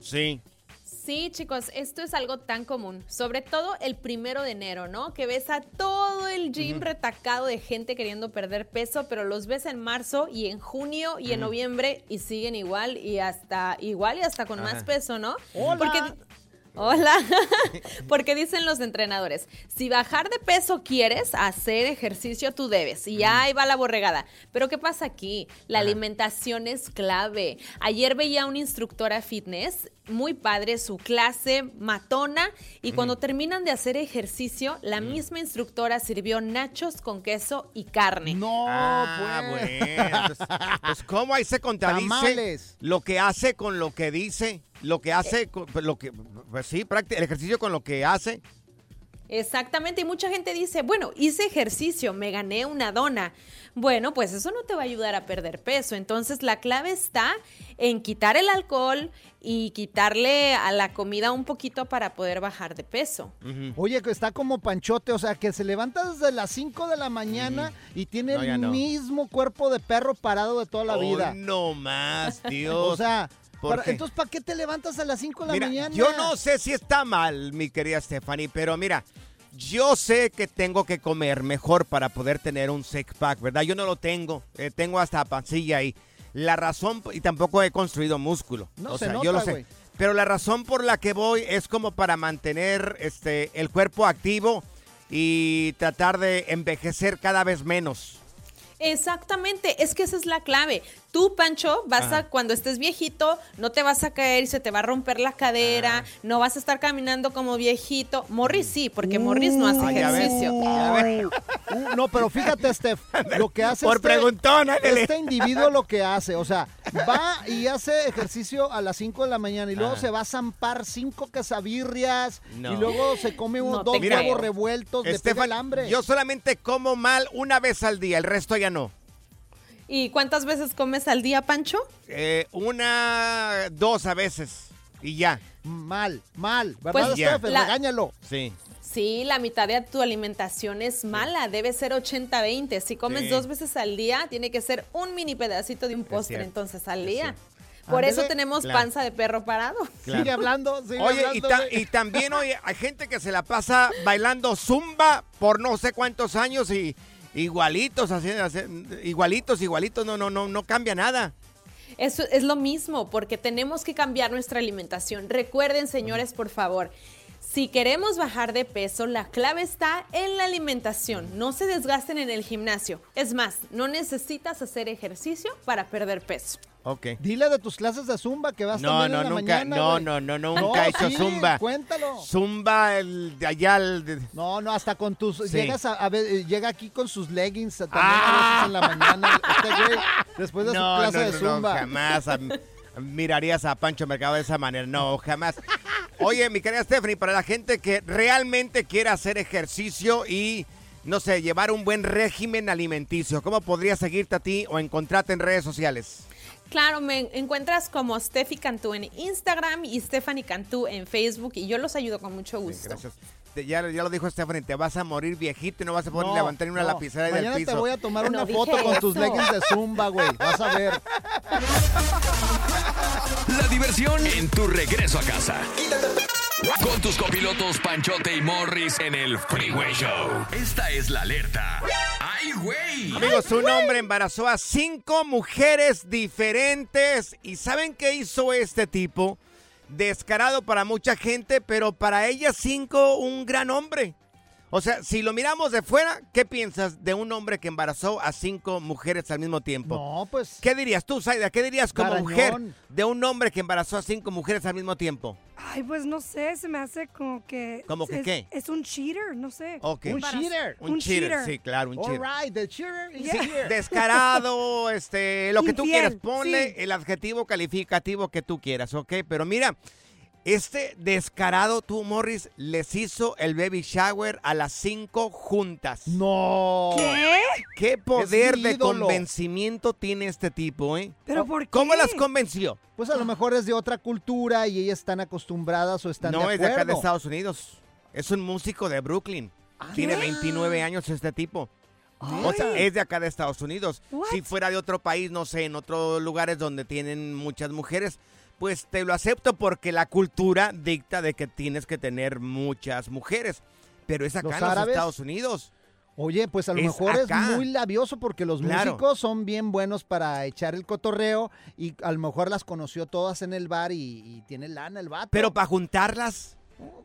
Sí. Sí, chicos, esto es algo tan común, sobre todo el primero de enero, ¿no? Que ves a todo el gym retacado de gente queriendo perder peso, pero los ves en marzo y en junio y en noviembre y siguen igual y hasta igual y hasta con más peso, ¿no? Hola. Porque Hola, porque dicen los entrenadores, si bajar de peso quieres, hacer ejercicio tú debes. Y ahí va la borregada. Pero ¿qué pasa aquí? La alimentación es clave. Ayer veía a una instructora fitness, muy padre, su clase matona, y cuando terminan de hacer ejercicio, la misma instructora sirvió nachos con queso y carne. No, Ah, bueno. Entonces, pues cómo ahí se contradice Tamales. lo que hace con lo que dice, lo que hace, con- pues, lo que, pues sí, el ejercicio con lo que hace. Exactamente, y mucha gente dice, bueno, hice ejercicio, me gané una dona. Bueno, pues eso no te va a ayudar a perder peso. Entonces la clave está en quitar el alcohol y quitarle a la comida un poquito para poder bajar de peso. Oye, que está como panchote, o sea, que se levanta desde las 5 de la mañana y tiene No, el no. mismo cuerpo de perro parado de toda la Hoy vida. no más, Dios. O sea, ¿Por para- entonces, ¿para qué te levantas a las 5 de la Mira, mañana? yo no sé si está mal, mi querida Stephanie, pero mira, yo sé que tengo que comer mejor para poder tener un six pack, ¿verdad? Yo no lo tengo, eh, tengo hasta pancilla y la razón, y tampoco he construido músculo. No o se sea, nota, yo lo sé. Pero la razón por la que voy es como para mantener este, el cuerpo activo y tratar de envejecer cada vez menos. Exactamente, es que esa es la clave. Tú, Pancho, vas Ajá. a, cuando estés viejito, no te vas a caer y se te va a romper la cadera, no vas a estar caminando como viejito. Morris sí, porque Morris no hace Ah, ya ves, ejercicio. Uh, no, pero fíjate, Steph, lo que hace Por este, preguntón, este individuo lo que hace, o sea, va y hace ejercicio a las 5 de la mañana y luego Ah. se va a zampar cinco quesabirrias No. y luego se come un, No dos huevos revueltos, Estefan, el hambre. yo solamente como mal una vez al día, el resto ya no. ¿Y cuántas veces comes al día, Pancho? Eh, una, dos a veces y ya. Mal, mal, Pues, ¿verdad, ya. Steph? La- Regáñalo. Sí. Sí, la mitad de tu alimentación es mala, debe ser 80-20. Si comes Sí. dos veces al día, tiene que ser un mini pedacito de un postre entonces al día. Por eso tenemos Claro. panza de perro parado. Claro. Sigue hablando, sigue Oye, ta- y también, oye, hay gente que se la pasa bailando zumba por no sé cuántos años y igualitos, así, igualitos, igualitos, no, no, no, no cambia nada. Eso es lo mismo, porque tenemos que cambiar nuestra alimentación. Recuerden, señores, por favor, si queremos bajar de peso, la clave está en la alimentación. No se desgasten en el gimnasio. Es más, no necesitas hacer ejercicio para perder peso. Ok. Dile de tus clases de zumba que vas No, también no, en la nunca, mañana, no, no, no, no, nunca he hecho sí, zumba. Cuéntalo. Zumba, el de allá, el de- No, no, hasta con tus. Sí. Llegas a, a ver, eh, llega aquí con sus leggings también Ah. en la mañana. Este güey, después de no, su clase no, de no, zumba. jamás am- mirarías a Pancho Mercado de esa manera. No, jamás. Oye, mi querida Stephanie, para la gente que realmente quiere hacer ejercicio y, no sé, llevar un buen régimen alimenticio, ¿cómo podría seguirte a ti o encontrarte en redes sociales? Claro, me encuentras como Steffi Cantú en Instagram y Stephanie Cantú en Facebook y yo los ayudo con mucho gusto. Gracias. Te- Ya, ya lo dijo Stephanie, te vas a morir viejito y no vas a poder No, levantar ni una no. lapicera del piso. te voy a tomar una No foto con tus leggings de zumba, güey. Vas a ver. La diversión en tu regreso a casa. Con tus copilotos Panchote y Morris en el Freeway Show. Esta es la alerta. ¡Ay, güey! Amigos, un hombre embarazó a cinco mujeres diferentes. ¿Y saben qué hizo este tipo? Descarado para mucha gente, pero para ellas cinco un gran hombre. O sea, si lo miramos de fuera, ¿qué piensas de un hombre que embarazó a cinco mujeres al mismo tiempo? No, pues. ¿Qué dirías tú, Zaida? ¿Qué dirías como Garañón. mujer de un hombre que embarazó a cinco mujeres al mismo tiempo? Ay, pues no sé, se me hace como que... ¿Cómo que es, qué? Es un cheater, no sé. Un cheater. Un, cheater, sí, claro, un All cheater. right, the cheater is Yeah. here. Descarado, este, lo que tú quieras, ponle sí. el adjetivo calificativo que tú quieras, ¿ok? Pero mira, este descarado, tú, Morris, les hizo el baby shower a las cinco juntas. No. ¿Qué? ¿Qué poder de ídolo. convencimiento tiene este tipo, eh? ¿Pero por qué? ¿Cómo las convenció? Pues a lo mejor es de otra cultura y ellas están acostumbradas o están no de es de acá de. Estados Unidos. Es un músico de Brooklyn. Tiene 29 años este tipo. O sea, es de acá de Estados Unidos. What? Si fuera de otro país, no sé, en otros lugares donde tienen muchas mujeres, pues te lo acepto porque la cultura dicta de que tienes que tener muchas mujeres. Pero es acá ¿Los en los árabes? Estados Unidos. Oye, pues a lo Es mejor acá. es muy labioso porque los Claro. músicos son bien buenos para echar el cotorreo y a lo mejor las conoció todas en el bar y, y tiene lana el vato. Pero para juntarlas,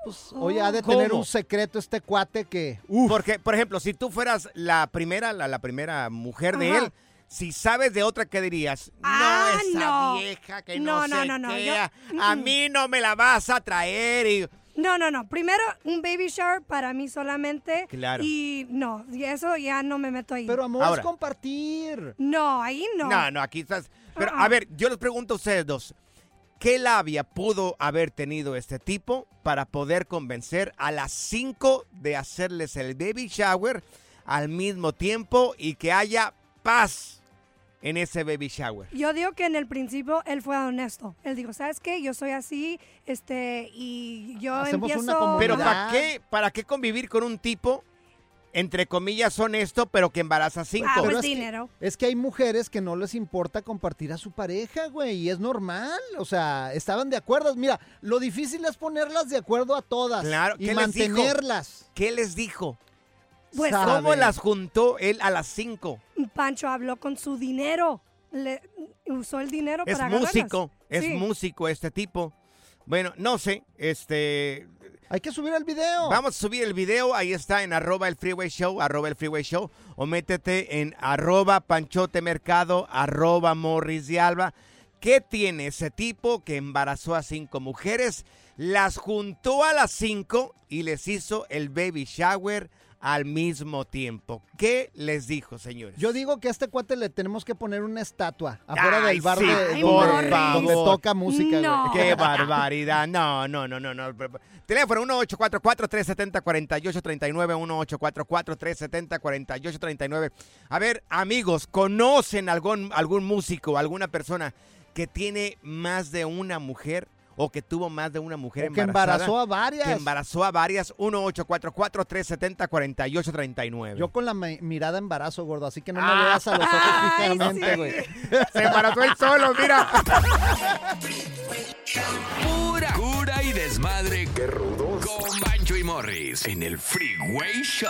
Pues, oye, ha de tener un secreto este cuate que... Porque, por ejemplo, si tú fueras la primera, la, la primera mujer de él, si sabes de otra, ¿qué dirías? Ah, no, esa no. vieja que no, No, no, sé no, no, qué, yo- a- a mí no me la vas a traer y... No, no, no. Primero, un baby shower para mí solamente. Claro. Y no, y eso ya no me meto ahí. Pero amor, Ahora. es compartir. no, ahí no. No, no, aquí estás... Pero, Ah, ah. a ver, yo les pregunto a ustedes dos, ¿qué labia pudo haber tenido este tipo para poder convencer a las cinco de hacerles el baby shower al mismo tiempo y que haya paz en ese baby shower? Yo digo que en el principio él fue honesto. Él dijo, ¿sabes qué? Yo soy así, este, y yo Hacemos una comunidad. Pero. ¿para qué, ¿para qué convivir con un tipo, entre comillas, honesto, pero que embaraza cinco? Ah, pues es que- dinero. Es que hay mujeres que no les importa compartir a su pareja, güey, y es normal. O sea, estaban de acuerdo. Mira, lo difícil es ponerlas de acuerdo a todas Claro, y ¿qué les dijo? mantenerlas. ¿Qué les dijo? Pues Sabe. ¿Cómo las juntó él a las cinco? Pancho habló con su dinero. Le, usó el dinero Es para agarrarlas. músico, es Sí. músico este tipo. Bueno, no sé, este... Hay que subir el video. Vamos a subir el video, ahí está en arroba el freeway show, arroba el freeway show, o métete en arroba panchote mercado, arroba morris de alba. ¿Qué tiene ese tipo que embarazó a cinco mujeres? Las juntó a las cinco y les hizo el baby shower al mismo tiempo. ¿Qué les dijo, señores? Yo digo que a este cuate le tenemos que poner una estatua afuera Ay, del bar sí, de, donde, toca música, No. ¡Qué barbaridad! No, no, no, no, no. Teléfono 1844-370-4839, 1844-370-4839. A ver, amigos, ¿conocen algún, algún músico, alguna persona que tiene más de una mujer o que tuvo más de una mujer O que embarazada? embarazó a varias. Que embarazó a varias, 1844-370-4839. Yo con la mi- mirada embarazo, gordo, así que no me Ah. veas a los ojos Ay, fijamente, sí. güey. Se embarazó él solo, mira. Pura cura y desmadre. Qué rudos. Con Bancho y Morris en el Freeway Show.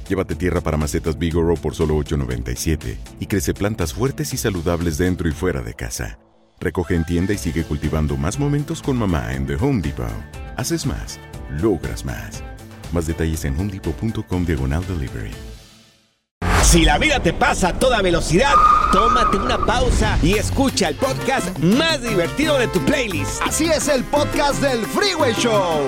Llévate tierra para macetas Bigoro por solo $8.97 y crece plantas fuertes y saludables dentro y fuera de casa. Recoge en tienda y sigue cultivando más momentos con mamá en The Home Depot. Haces más, logras más. Más detalles en homedepot.com diagonal delivery. Si la vida te pasa a toda velocidad, tómate una pausa y escucha el podcast más divertido de tu playlist. Así es el podcast del Freeway Show.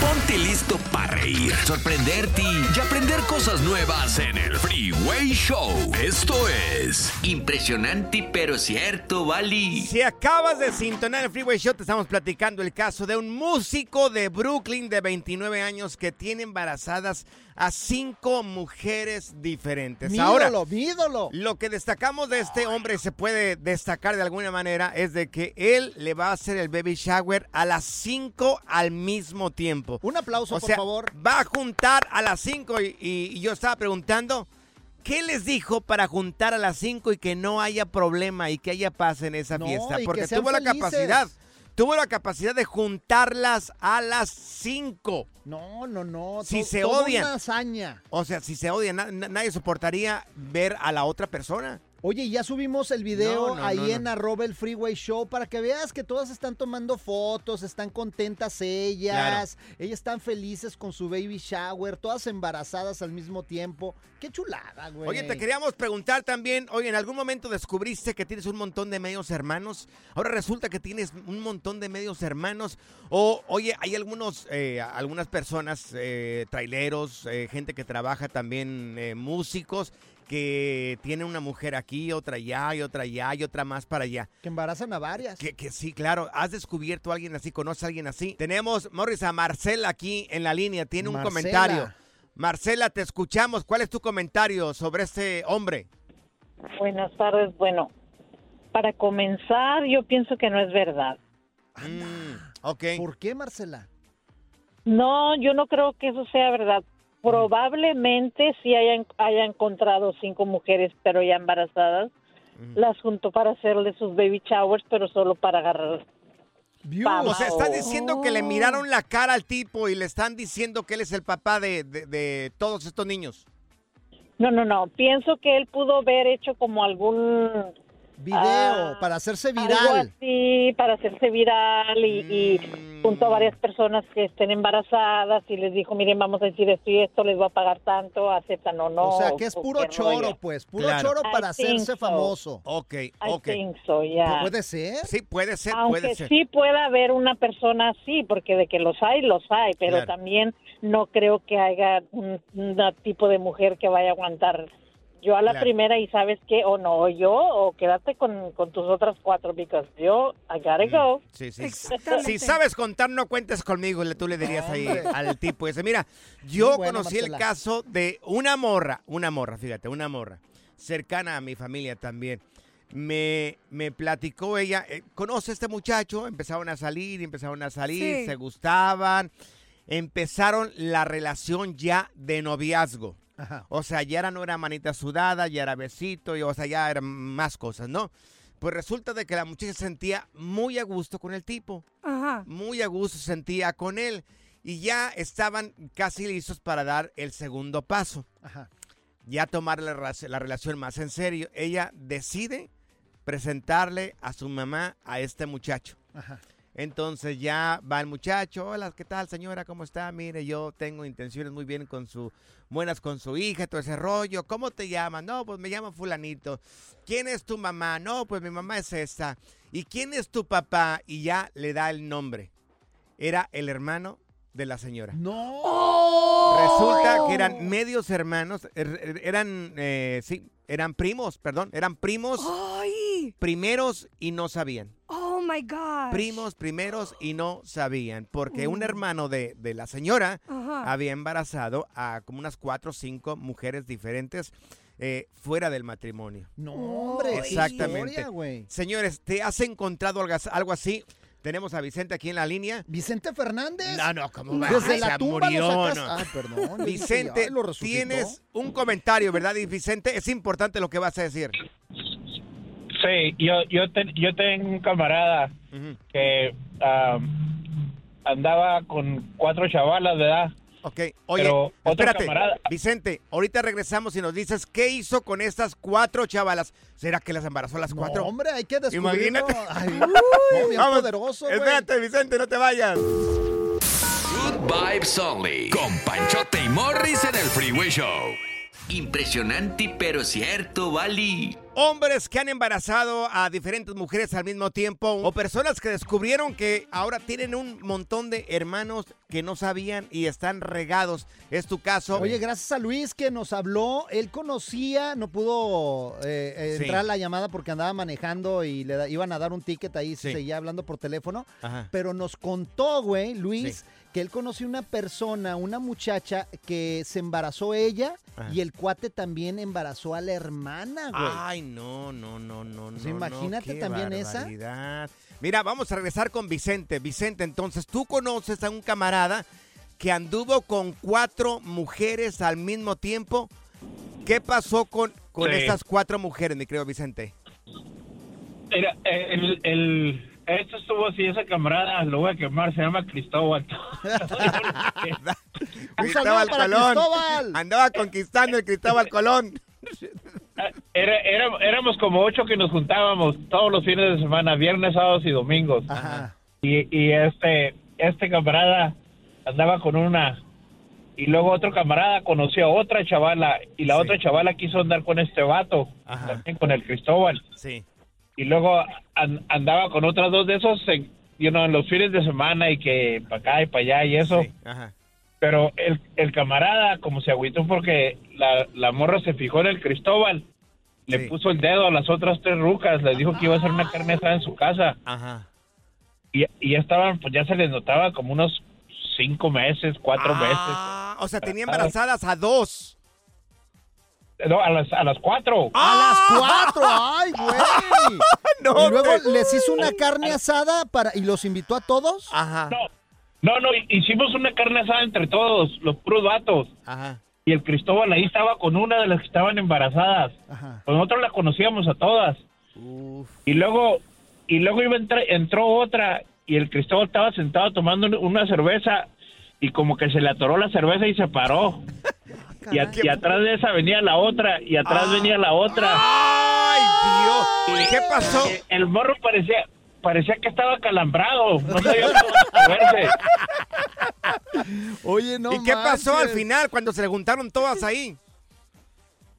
Ponte listo para reír, sorprenderte y aprender cosas nuevas en el Freeway Show. Esto es impresionante pero cierto, Bali. Si acabas de sintonar el Freeway Show, te estamos platicando el caso de un músico de Brooklyn de 29 años que tiene embarazadas a cinco mujeres diferentes. Mi Ahora, ídolo, mi ídolo. lo que destacamos de este hombre, se puede destacar de alguna manera, es de que él le va a hacer el baby shower a las cinco al mismo tiempo. Un aplauso, O por sea, favor. va a juntar a las cinco y, y- y yo estaba preguntando, ¿qué les dijo para juntar a las cinco y que no haya problema y que haya paz en esa No, fiesta? Porque tuvo la capacidad, tuvo la capacidad de juntarlas a las cinco. No, no, no. Si to- se odian. una hazaña. O sea, si se odian, na- na- nadie soportaría ver a la otra persona. Oye, ya subimos el video No, no, ahí no, en arroba el Freeway Show para que veas que todas están tomando fotos, están contentas ellas, ellas están felices con su baby shower, todas embarazadas al mismo tiempo. Qué chulada, güey. Oye, te queríamos preguntar también, oye, ¿en algún momento descubriste que tienes un montón de medios hermanos? Ahora resulta que tienes un montón de medios hermanos. O, oye, hay algunos, eh, algunas personas, eh, traileros, eh, gente que trabaja también, eh, músicos, que tienen una mujer aquí, otra allá, y otra allá, y otra más para allá. Que embarazan a varias. Que, que sí, claro. ¿Has descubierto a alguien así? ¿Conoces a alguien así? Tenemos, Morris, a Marcela aquí en la línea. Tiene un Marcela. comentario. Marcela, te escuchamos. ¿Cuál es tu comentario sobre este hombre? Buenas tardes. Bueno, para comenzar, yo pienso que no es verdad. ok. ¿Por qué, Marcela? No, yo no creo que eso sea verdad. Probablemente sí haya, haya encontrado cinco mujeres, pero ya embarazadas. Las juntó para hacerle sus baby showers, pero solo para agarrar. O sea, estás diciendo que le Oh. miraron la cara al tipo y le están diciendo que él es el papá de, de- de todos estos niños. No, no, no. Pienso que él pudo haber hecho como algún Video Ah, para hacerse viral. así para hacerse viral y, y Mm. juntó a varias personas que estén embarazadas y les dijo, miren, vamos a decir esto y esto, les voy a pagar tanto, aceptan o no. o sea, que es puro choro, rollo. pues. Puro Claro. choro para I hacerse so. famoso. Ok, I ok. think so, yeah. ¿Puede ser? Sí, puede ser, Aunque puede ser. sí pueda haber una persona así, porque de que los hay, los hay, pero Claro. también no creo que haya un, un tipo de mujer que vaya a aguantar. Yo a la Claro. primera y sabes qué, o no, o yo, o quédate con, con tus otras cuatro, because yo, I gotta go. Sí, sí. Exactamente. Si sabes contar, no cuentes conmigo, tú le dirías ahí al tipo ese. Mira, yo bueno, conocí el caso de una morra, una morra, fíjate, una morra, cercana a mi familia también. Me, me platicó ella, eh, conoce a este muchacho, empezaron a salir, empezaron a salir, Sí. se gustaban, empezaron la relación ya de noviazgo. Ajá. O sea, ya era, no era manita sudada, ya era besito, y, o sea, ya eran más cosas, ¿no? Pues resulta de que la muchacha se sentía muy a gusto con el tipo, Ajá. muy a gusto se sentía con él, y ya estaban casi listos para dar el segundo paso, Ajá. ya tomar la, la relación más en serio. Ella decide presentarle a su mamá a este muchacho. Ajá. Entonces ya va el muchacho, hola, ¿qué tal señora? ¿Cómo está? Mire, yo tengo intenciones muy bien con su, buenas con su hija, todo ese rollo. ¿Cómo te llamas? No, pues me llamo fulanito. ¿Quién es tu mamá? No, pues mi mamá es esta. ¿Y quién es tu papá? Y ya le da el nombre. Era el hermano de la señora. No. Resulta que eran medios hermanos, er- er- eran, eh, sí, eran primos, perdón, eran primos Ay. primeros y no sabían. Oh my God. Primos primeros y no sabían, porque un Uh. hermano de, de la señora Ajá. había embarazado a como unas cuatro o cinco mujeres diferentes eh, fuera del matrimonio. No, hombre. Exactamente. historia. Señores, ¿te has encontrado algo, algo así? Tenemos a Vicente aquí en la línea. ¿Vicente Fernández? No, no, ¿cómo va? Desde Ay, la se tumba murió, lo sacas. no. Ah, perdón. Vicente, lo tienes un comentario, ¿verdad? Y Vicente, es importante lo que vas a decir. Sí, yo, yo, te- yo tengo un camarada que andaba con cuatro chavalas de edad. Ok, oye, Pero otro espérate, camarada- Vicente, ahorita regresamos y nos dices qué hizo con estas cuatro chavalas. ¿Será que las embarazó las cuatro? hombre, hay que descubrirlo. Imagínate. Ay, bien Vamos, poderoso. Espérate, Vicente, no te vayas. Good Vibes Only. Con Panchote y Morris en el Freeway Show. Impresionante, pero cierto, Bali. Hombres que han embarazado a diferentes mujeres al mismo tiempo o personas que descubrieron que ahora tienen un montón de hermanos que no sabían y están regados. ¿Es tu caso? Oye, gracias a Luis que nos habló. Él conocía, no pudo eh, eh, Sí. entrar a la llamada porque andaba manejando y le da- iban a dar un ticket ahí, Sí. seguía hablando por teléfono. Ajá. Pero nos contó, güey, Luis, que él conoció una persona, una muchacha que se embarazó ella Ajá. y el cuate también embarazó a la hermana, güey. Ay, no, no, no, no, Pues no. imagínate no, qué también esa. Mira, vamos a regresar con Vicente. Vicente, entonces, tú conoces a un camarada que anduvo con cuatro mujeres al mismo tiempo. ¿Qué pasó con, con Sí. estas cuatro mujeres, mi querido Vicente? Mira, eh, el, el, esto estuvo así, esa camarada, lo voy a quemar, se llama Cristóbal. Cristóbal Colón. Andaba conquistando el Cristóbal Colón. Era, era- éramos como ocho que nos juntábamos todos los fines de semana, viernes, sábados y domingos. Y, y este, este camarada andaba con una y luego otro camarada conoció a otra chavala y la otra chavala quiso andar con este vato, también con el Cristóbal. Sí. Y luego an- andaba con otras dos de esos en, you know, en los fines de semana y que para acá y para allá y eso. Ajá. Pero el, el camarada, como se agüitó porque la, la morra se fijó en el Cristóbal, le puso el dedo a las otras tres rucas, le dijo que iba a hacer una carne asada en su casa. Ajá. Y, y ya estaban, pues ya se les notaba como unos cinco meses, cuatro Ah, o sea, tenía embarazadas a dos. No, a las, a las cuatro. ¡A las cuatro! ¡Ay, güey! No, y luego te- les hizo una carne asada para y los invitó a todos. Ajá. No, no, hicimos una carne asada entre todos, los puros vatos. Ajá. Y el Cristóbal ahí estaba con una de las que estaban embarazadas. Pues nosotros la conocíamos a todas. Y luego, y luego iba a entrar- entró otra y el Cristóbal estaba sentado tomando una cerveza y como que se le atoró la cerveza y se paró. y, a- y atrás de esa venía la otra y atrás venía la otra. ¡Ay, Dios! ¿Qué pasó? El morro parecía parecía que estaba calambrado. No sabía cómo moverse. Oye, no ¿Y qué pasó al final cuando se le juntaron todas ahí?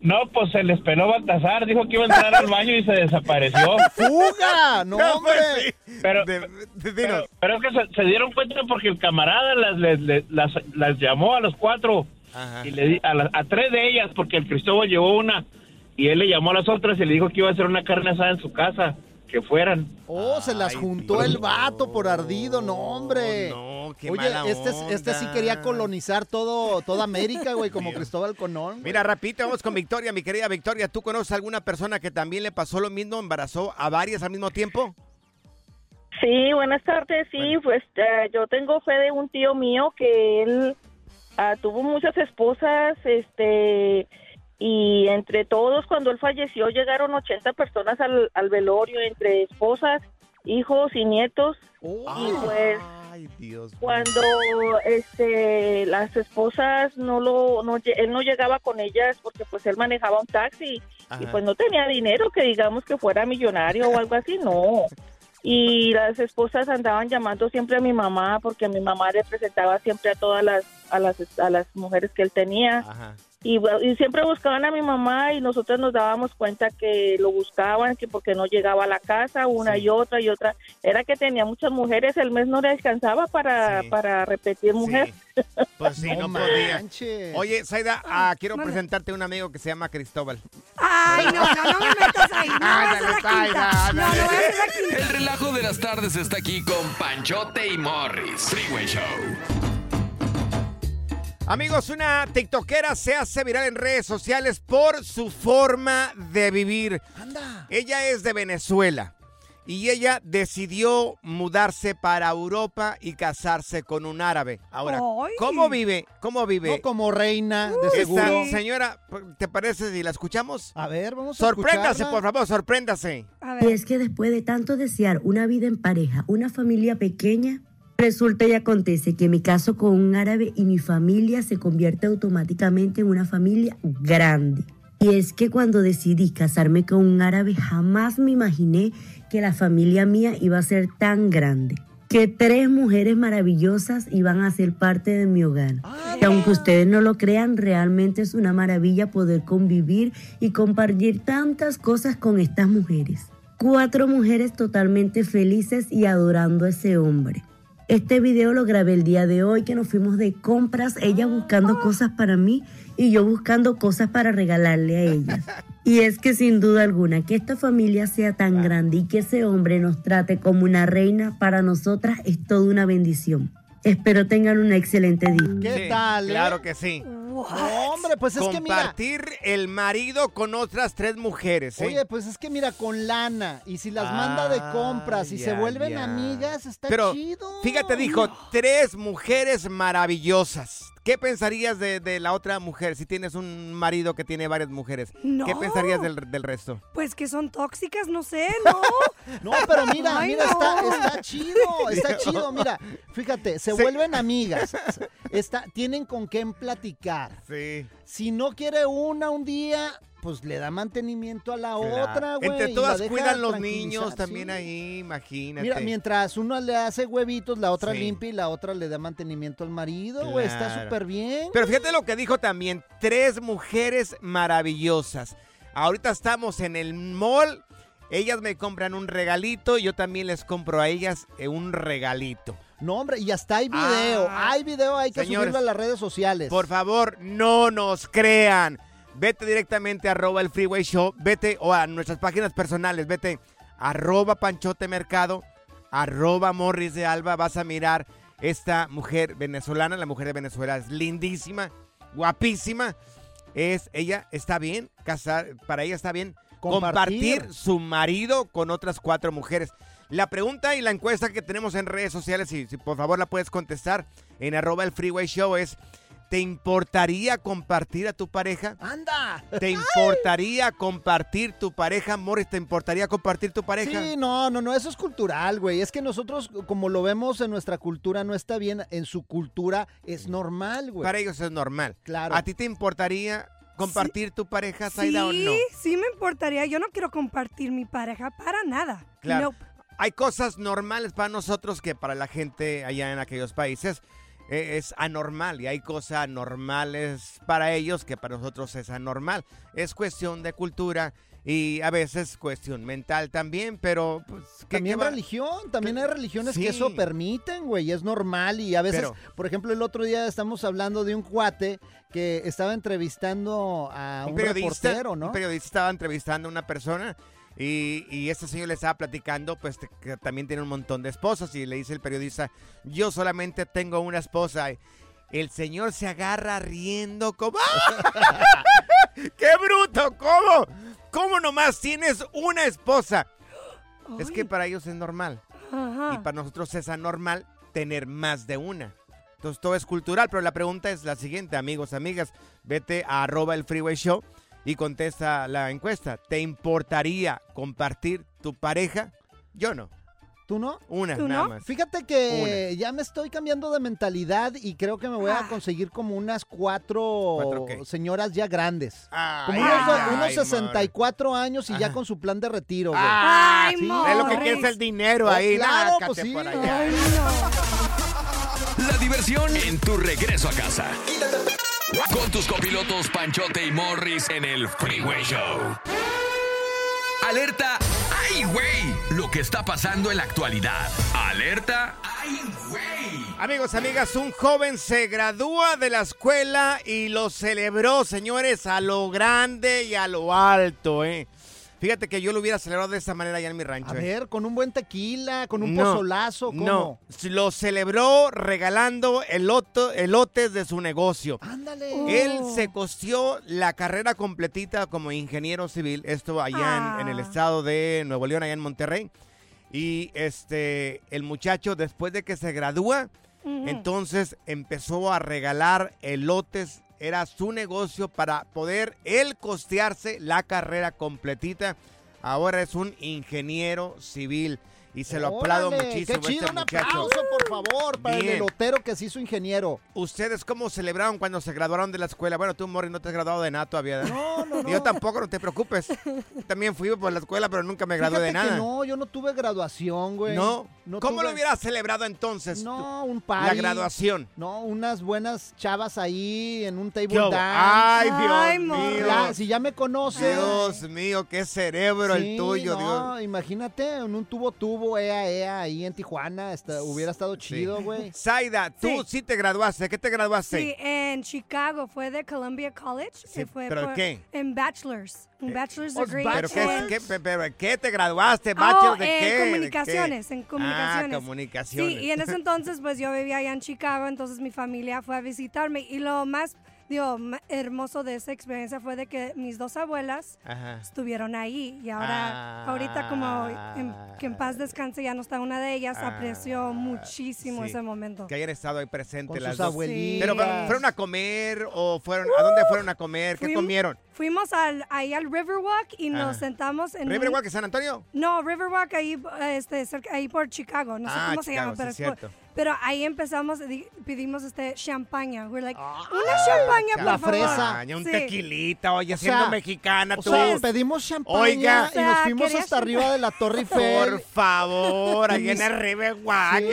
No, pues se les peló Baltasar, dijo que iba a entrar al baño y se desapareció. ¡Fuga! ¡No, hombre! Pero, pero, pero es que se, se dieron cuenta porque el camarada las, les- les- las, las llamó a los cuatro y le di- a, las- a tres de ellas porque el Cristóbal llevó una y él le llamó a las otras y le dijo que iba a hacer una carne asada en su casa, que fueran. Oh, se las juntó el vato por ardido, no, hombre. qué Oye, mala este, este sí quería colonizar todo, toda América, güey, como Cristóbal Colón. Mira, rapidito, vamos con Victoria, mi querida Victoria. ¿Tú conoces a alguna persona que también le pasó lo mismo, embarazó a varias al mismo tiempo? Sí, buenas tardes. Sí, pues eh, yo tengo fe de un tío mío que él ah, tuvo muchas esposas, este, y entre todos, cuando él falleció, llegaron 80 personas al, al velorio, entre esposas, hijos y nietos. y pues Ay, Dios. cuando este las esposas no lo no él no llegaba con ellas porque pues él manejaba un taxi y pues no tenía dinero que digamos que fuera millonario o algo así no y las esposas andaban llamando siempre a mi mamá porque mi mamá le presentaba siempre a todas las a las a las mujeres que él tenía y, y siempre buscaban a mi mamá y nosotros nos dábamos cuenta que lo buscaban que porque no llegaba a la casa una y otra y otra era que tenía muchas mujeres el mes no le alcanzaba para para repetir mujer Pues sí, no, podía. Oye, Zaida, ah, quiero presentarte a un amigo que se llama Cristóbal. Ay, no, no, no me metas ahí. No, Ándale, Zaida. No, no. El relajo de las tardes está aquí con Panchote y Morris. Freeway Show. Amigos, una tiktokera se hace viral en redes sociales por su forma de vivir. Anda. Ella es de Venezuela y ella decidió mudarse para Europa y casarse con un árabe. Ahora, Ay. ¿cómo vive? ¿Cómo vive? No como reina, de Esta seguro. señora, ¿te parece si la escuchamos? A ver, vamos a Sorpréndase, escucharla. por favor, sorpréndase. Y es que después de tanto desear una vida en pareja, una familia pequeña, resulta y acontece que me caso con un árabe y mi familia se convierte automáticamente en una familia grande. Y es que cuando decidí casarme con un árabe jamás me imaginé que la familia mía iba a ser tan grande. Que tres mujeres maravillosas iban a ser parte de mi hogar. Y aunque ustedes no lo crean, realmente es una maravilla poder convivir y compartir tantas cosas con estas mujeres. Cuatro mujeres totalmente felices y adorando a ese hombre. Este video lo grabé el día de hoy que nos fuimos de compras, ella buscando cosas para mí y yo buscando cosas para regalarle a ellas. Y es que sin duda alguna que esta familia sea tan grande y que ese hombre nos trate como una reina, para nosotras es toda una bendición. Espero tengan un excelente día. ¿Qué Sí, tal? eh? Claro que sí. No, hombre, pues es que mira. Compartir el marido con otras tres mujeres. ¿eh? Oye, pues es que mira, con lana, y si las manda de compras y se vuelven amigas, está Pero chido. fíjate, dijo, tres mujeres maravillosas. ¿Qué pensarías de, de la otra mujer si tienes un marido que tiene varias mujeres? No. ¿Qué pensarías del, del resto? Pues que son tóxicas, no sé, ¿no? No, pero mira, Ay, mira, no. está, está chido, está chido, mira, fíjate, se Sí. vuelven amigas, está, tienen con quién platicar. Sí. Si no quiere una un día, pues le da mantenimiento a la otra, güey. Entre todas cuidan los niños también sí. ahí, imagínate. Mira, mientras uno le hace huevitos, la otra Sí. limpia y la otra le da mantenimiento al marido, güey, está súper bien. Pero fíjate lo que dijo también, tres mujeres maravillosas. Ahorita estamos en el mall, ellas me compran un regalito y yo también les compro a ellas eh, un regalito. No, hombre, y hasta hay video, Ah. hay video, hay que Señores, subirlo a las redes sociales. Por favor, no nos crean. Vete directamente a arroba el freeway show, vete o a nuestras páginas personales, vete arroba panchote mercado, arroba morris de alba, vas a mirar esta mujer venezolana, la mujer de Venezuela es lindísima, guapísima, es, ella está bien, casar, para ella está bien Compartir. compartir su marido con otras cuatro mujeres. La pregunta y la encuesta que tenemos en redes sociales, y si por favor la puedes contestar en arroba el freeway show es, ¿te importaría compartir a tu pareja? ¡Anda! ¿Te importaría compartir tu pareja, Morris? ¿Te importaría compartir tu pareja? Sí, no, no, no, eso es cultural, güey. Es que nosotros, como lo vemos en nuestra cultura, no está bien. En su cultura es normal, güey. Para ellos es normal. Claro. ¿A ti te importaría compartir tu pareja, Zaida, o Sí, no? sí me importaría. Yo no quiero compartir mi pareja para nada. Claro. Hay cosas normales para nosotros que para la gente allá en aquellos países es anormal y hay cosas normales para ellos que para nosotros es anormal. Es cuestión de cultura y a veces cuestión mental también, pero pues, ¿qué- También qué religión, también hay religiones Sí. que eso permiten, güey, es normal y a veces, Pero- por ejemplo, el otro día estamos hablando de un cuate que estaba entrevistando a un, un periodista, reportero, ¿no? un periodista estaba entrevistando a una persona y, y este señor le estaba platicando, pues que también tiene un montón de esposas y le dice el periodista, yo solamente tengo una esposa. El señor se agarra riendo como... ¡Qué bruto! ¿Cómo? ¿Cómo nomás tienes una esposa? Es que para ellos es normal. Ajá. Y para nosotros es anormal tener más de una. Entonces todo es cultural, pero la pregunta es la siguiente, amigos, amigas. Vete a arroba el freeway show y contesta la encuesta. ¿Te importaría compartir tu pareja? Yo no. ¿Tú no? Una, ¿Tú nada no? más. Fíjate que ya me estoy cambiando de mentalidad y creo que me voy Ah. a conseguir como unas cuatro, señoras ya grandes. como Ay, unos, ay, unos ay, 64 años y ya con su plan de retiro, güey. Ah, Sí. es lo que quieres el dinero Oh, ahí. claro, pues sí. por allá. La diversión en tu regreso a casa. Con tus copilotos Panchote y Morris en el Freeway Show. Alerta. ¡Ay, güey! Lo que está pasando en la actualidad. Alerta. ¡Ay, güey! Amigos, amigas, un joven se gradúa de la escuela y lo celebró, señores, a lo grande y a lo alto, ¿eh? Fíjate que yo lo hubiera celebrado de esta manera allá en mi rancho. A ¿eh? ver, con un buen tequila, con un No, pozolazo, ¿cómo? No, lo celebró regalando eloto- elotes de su negocio. Ándale. Él se costeó la carrera completita como ingeniero civil, esto allá en, en el estado de Nuevo León, allá en Monterrey. Y este, el muchacho después de que se gradúa, entonces empezó a regalar elotes. Era su negocio para poder él costearse la carrera completita. Ahora es un ingeniero civil y se lo aplaudo Órale, muchísimo. Qué a chido, este un muchacho. aplauso, por favor, para el elotero que se hizo ingeniero. ¿Ustedes cómo celebraron cuando se graduaron de la escuela? Bueno, tú, Morris, no te has graduado de nada todavía. ¿verdad? No, no, Yo tampoco, no te preocupes. También fui por la escuela, pero nunca me gradué de Fíjate que nada. no, yo no tuve graduación, güey. No. ¿Cómo tuve- lo hubieras celebrado entonces? No, un party. La graduación. No, unas buenas chavas ahí en un table dance. Ay, Dios mío. La- si ya me conoces. Dios mío, qué cerebro el tuyo, no, Dios. imagínate, en un tubo tubo, ea, ea, ahí en Tijuana, está- hubiera estado chido, güey. Zaida, tú sí. Sí. te graduaste. ¿Qué te graduaste? Sí, en Chicago fue de Columbia College. Sí, y fue ¿pero por- qué? En bachelor's. Un bachelor's Oh, degree. ¿Pero qué, pero ¿qué te graduaste? Oh, ¿Bachelor de en qué? ¿De comunicaciones, qué? en comunicaciones. Ah, comunicaciones. Sí, y en ese entonces pues yo vivía allá en Chicago, entonces mi familia fue a visitarme y lo más, digo, hermoso de esa experiencia fue de que mis dos abuelas Ajá. estuvieron ahí y ahora, ahorita como en- que en paz descanse ya no está una de ellas, Ah, apreció muchísimo sí. ese momento. Que hayan estado ahí presentes Con las sus dos. abuelitas. Pero ¿fueron a comer o fueron a dónde fueron a comer? ¿Qué comieron? Fuimos al, ahí al Riverwalk y nos Ajá. sentamos en un- ¿Riverwalk en San Antonio? No, Riverwalk ahí, este, cerca, ahí por Chicago, no sé Ah, cómo se llama, sí, pero, es por-. Pero ahí empezamos, di- pedimos este champaña. We're like, una champaña, por La favor. fresa. Un Sí. tequilita, oye, O siendo sea, mexicana O tú. sea, pedimos champaña Oiga. y O sea, nos fuimos hasta arriba de la Torre Eiffel. Por favor, ahí en el Riverwalk. Sí.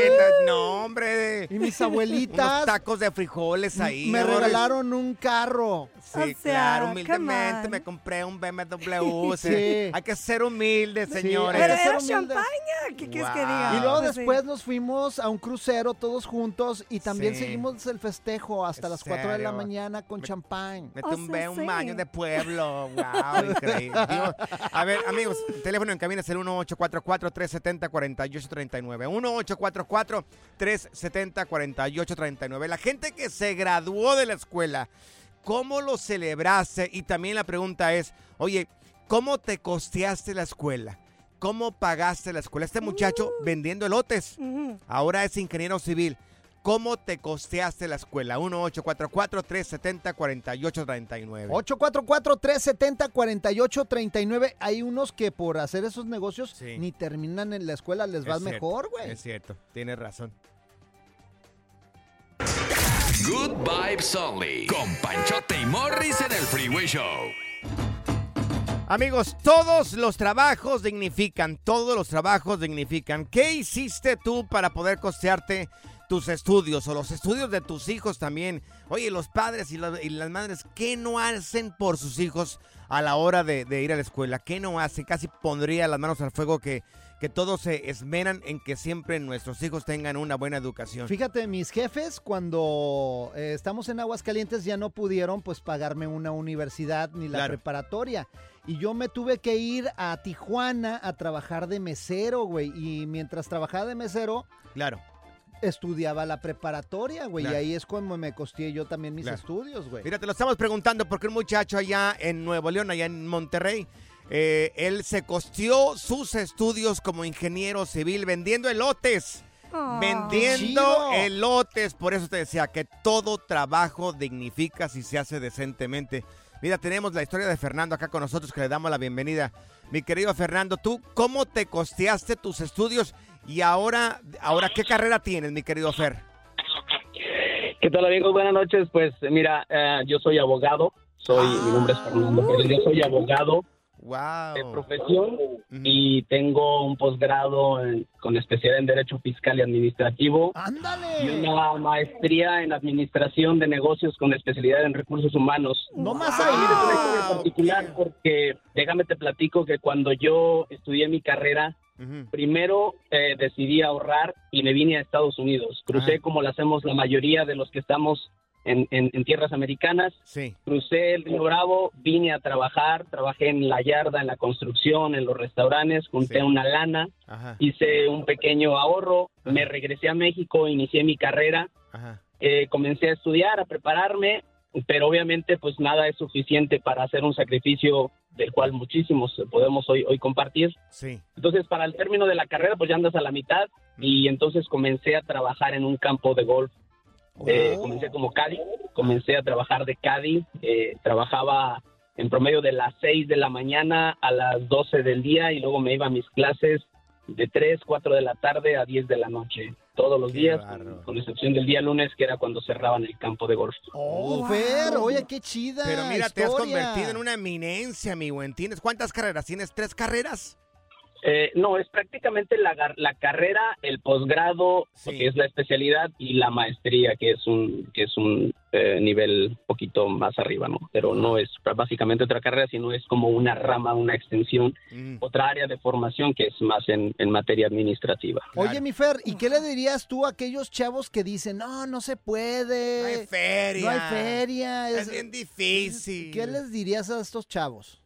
No, hombre. Y mis Unos abuelitas tacos de frijoles ahí. me regalaron un carro. Sí, O sea, claro, humildemente me compré un BMW. sí. Sí. Hay que ser humildes, Sí, señores. Pero hay que ser era champaña, ¿qué quieres que diga? Y luego Pues sí. después nos fuimos a un crucero todos juntos y también Sí. seguimos el festejo hasta ¿En las 4 de la mañana con champán. Me O tumbé sea, un sí. baño de pueblo. Wow, increíble. A ver, amigos, el teléfono en cabina es el 1844-370-4839. 1844-370-4839. La gente que se graduó de la escuela, ¿cómo lo celebraste? Y también la pregunta es, oye, ¿cómo te costeaste la escuela? ¿Cómo pagaste la escuela? Este muchacho vendiendo elotes. Ahora es ingeniero civil. ¿Cómo te costeaste la escuela? 1-844-370-4839. 844-370-4839. Hay unos que por hacer esos negocios Sí. ni terminan en la escuela, les va cierto, mejor, güey. Es cierto, tienes razón. Good Vibes Only. Con Panchote y Morris en el Freeway Show. Amigos, todos los trabajos dignifican, todos los trabajos dignifican. ¿Qué hiciste tú para poder costearte tus estudios o los estudios de tus hijos también? Oye, los padres y, los- y las madres, ¿qué no hacen por sus hijos a la hora de, de ir a la escuela? ¿Qué no hacen? Casi pondría las manos al fuego que, que todos se esmeran en que siempre nuestros hijos tengan una buena educación. Fíjate, mis jefes cuando eh, estamos en Aguascalientes ya no pudieron pues pagarme una universidad ni la Claro. preparatoria. Y yo me tuve que ir a Tijuana a trabajar de mesero, güey. Y mientras trabajaba de mesero, Claro. estudiaba la preparatoria, güey. Claro. Y ahí es como me costeé yo también mis Claro. estudios, güey. Mira, te lo estamos preguntando porque un muchacho allá en Nuevo León, allá en Monterrey, eh, él se costeó sus estudios como ingeniero civil vendiendo elotes. Oh. vendiendo elotes. Por eso te decía que todo trabajo dignifica si se hace decentemente. Mira, tenemos la historia de Fernando acá con nosotros que le damos la bienvenida. Mi querido Fernando, ¿tú cómo te costeaste tus estudios Y ahora, ahora ¿qué carrera tienes, mi querido Fer? ¿Qué tal, amigos? Buenas noches. Pues mira, eh, yo soy abogado. Soy, mi nombre es Fernando Pérez. Yo soy abogado de profesión y tengo un posgrado con especialidad en Derecho Fiscal y Administrativo. Y una maestría en Administración de Negocios con especialidad en Recursos Humanos. No más ahí. Historia en particular porque déjame te platico que cuando yo estudié mi carrera, primero eh, decidí ahorrar y me vine a Estados Unidos. Crucé como lo hacemos la mayoría de los que estamos en, en- en tierras americanas. Sí. Crucé el Río Bravo, vine a trabajar, trabajé en la yarda, en la construcción, en los restaurantes, junté una lana, Ajá. hice un pequeño ahorro, me regresé a México, inicié mi carrera, Ajá. eh, comencé a estudiar, a prepararme, pero obviamente pues nada es suficiente para hacer un sacrificio del cual muchísimos podemos hoy, hoy compartir. Sí. Entonces, para el término de la carrera, pues ya andas a la mitad y entonces comencé a trabajar en un campo de golf. Eh, comencé como caddy, comencé a trabajar de caddy, eh, trabajaba en promedio de las 6 de la mañana a las 12 del día y luego me iba a mis clases de 3, 4 de la tarde a 10 de la noche, todos los días, con, con excepción del día lunes, que era cuando cerraban el campo de golf. Oh, Fer, oye, qué chida. Pero mira, te has convertido en una eminencia, mi buen. ¿Tienes cuántas carreras? ¿Tienes tres carreras? Eh, no, es prácticamente la, gar- la carrera, el posgrado, que es la especialidad, y la maestría, que es un, que es un eh, nivel poquito más arriba, ¿no? Pero no es básicamente otra carrera, sino es como una rama, una extensión, otra área de formación que es más en, en materia administrativa. Oye, mi Fer, ¿y qué le dirías tú a aquellos chavos que dicen, no, no se puede? No hay feria. No hay feria. Es bien difícil. ¿Qué les dirías a estos chavos?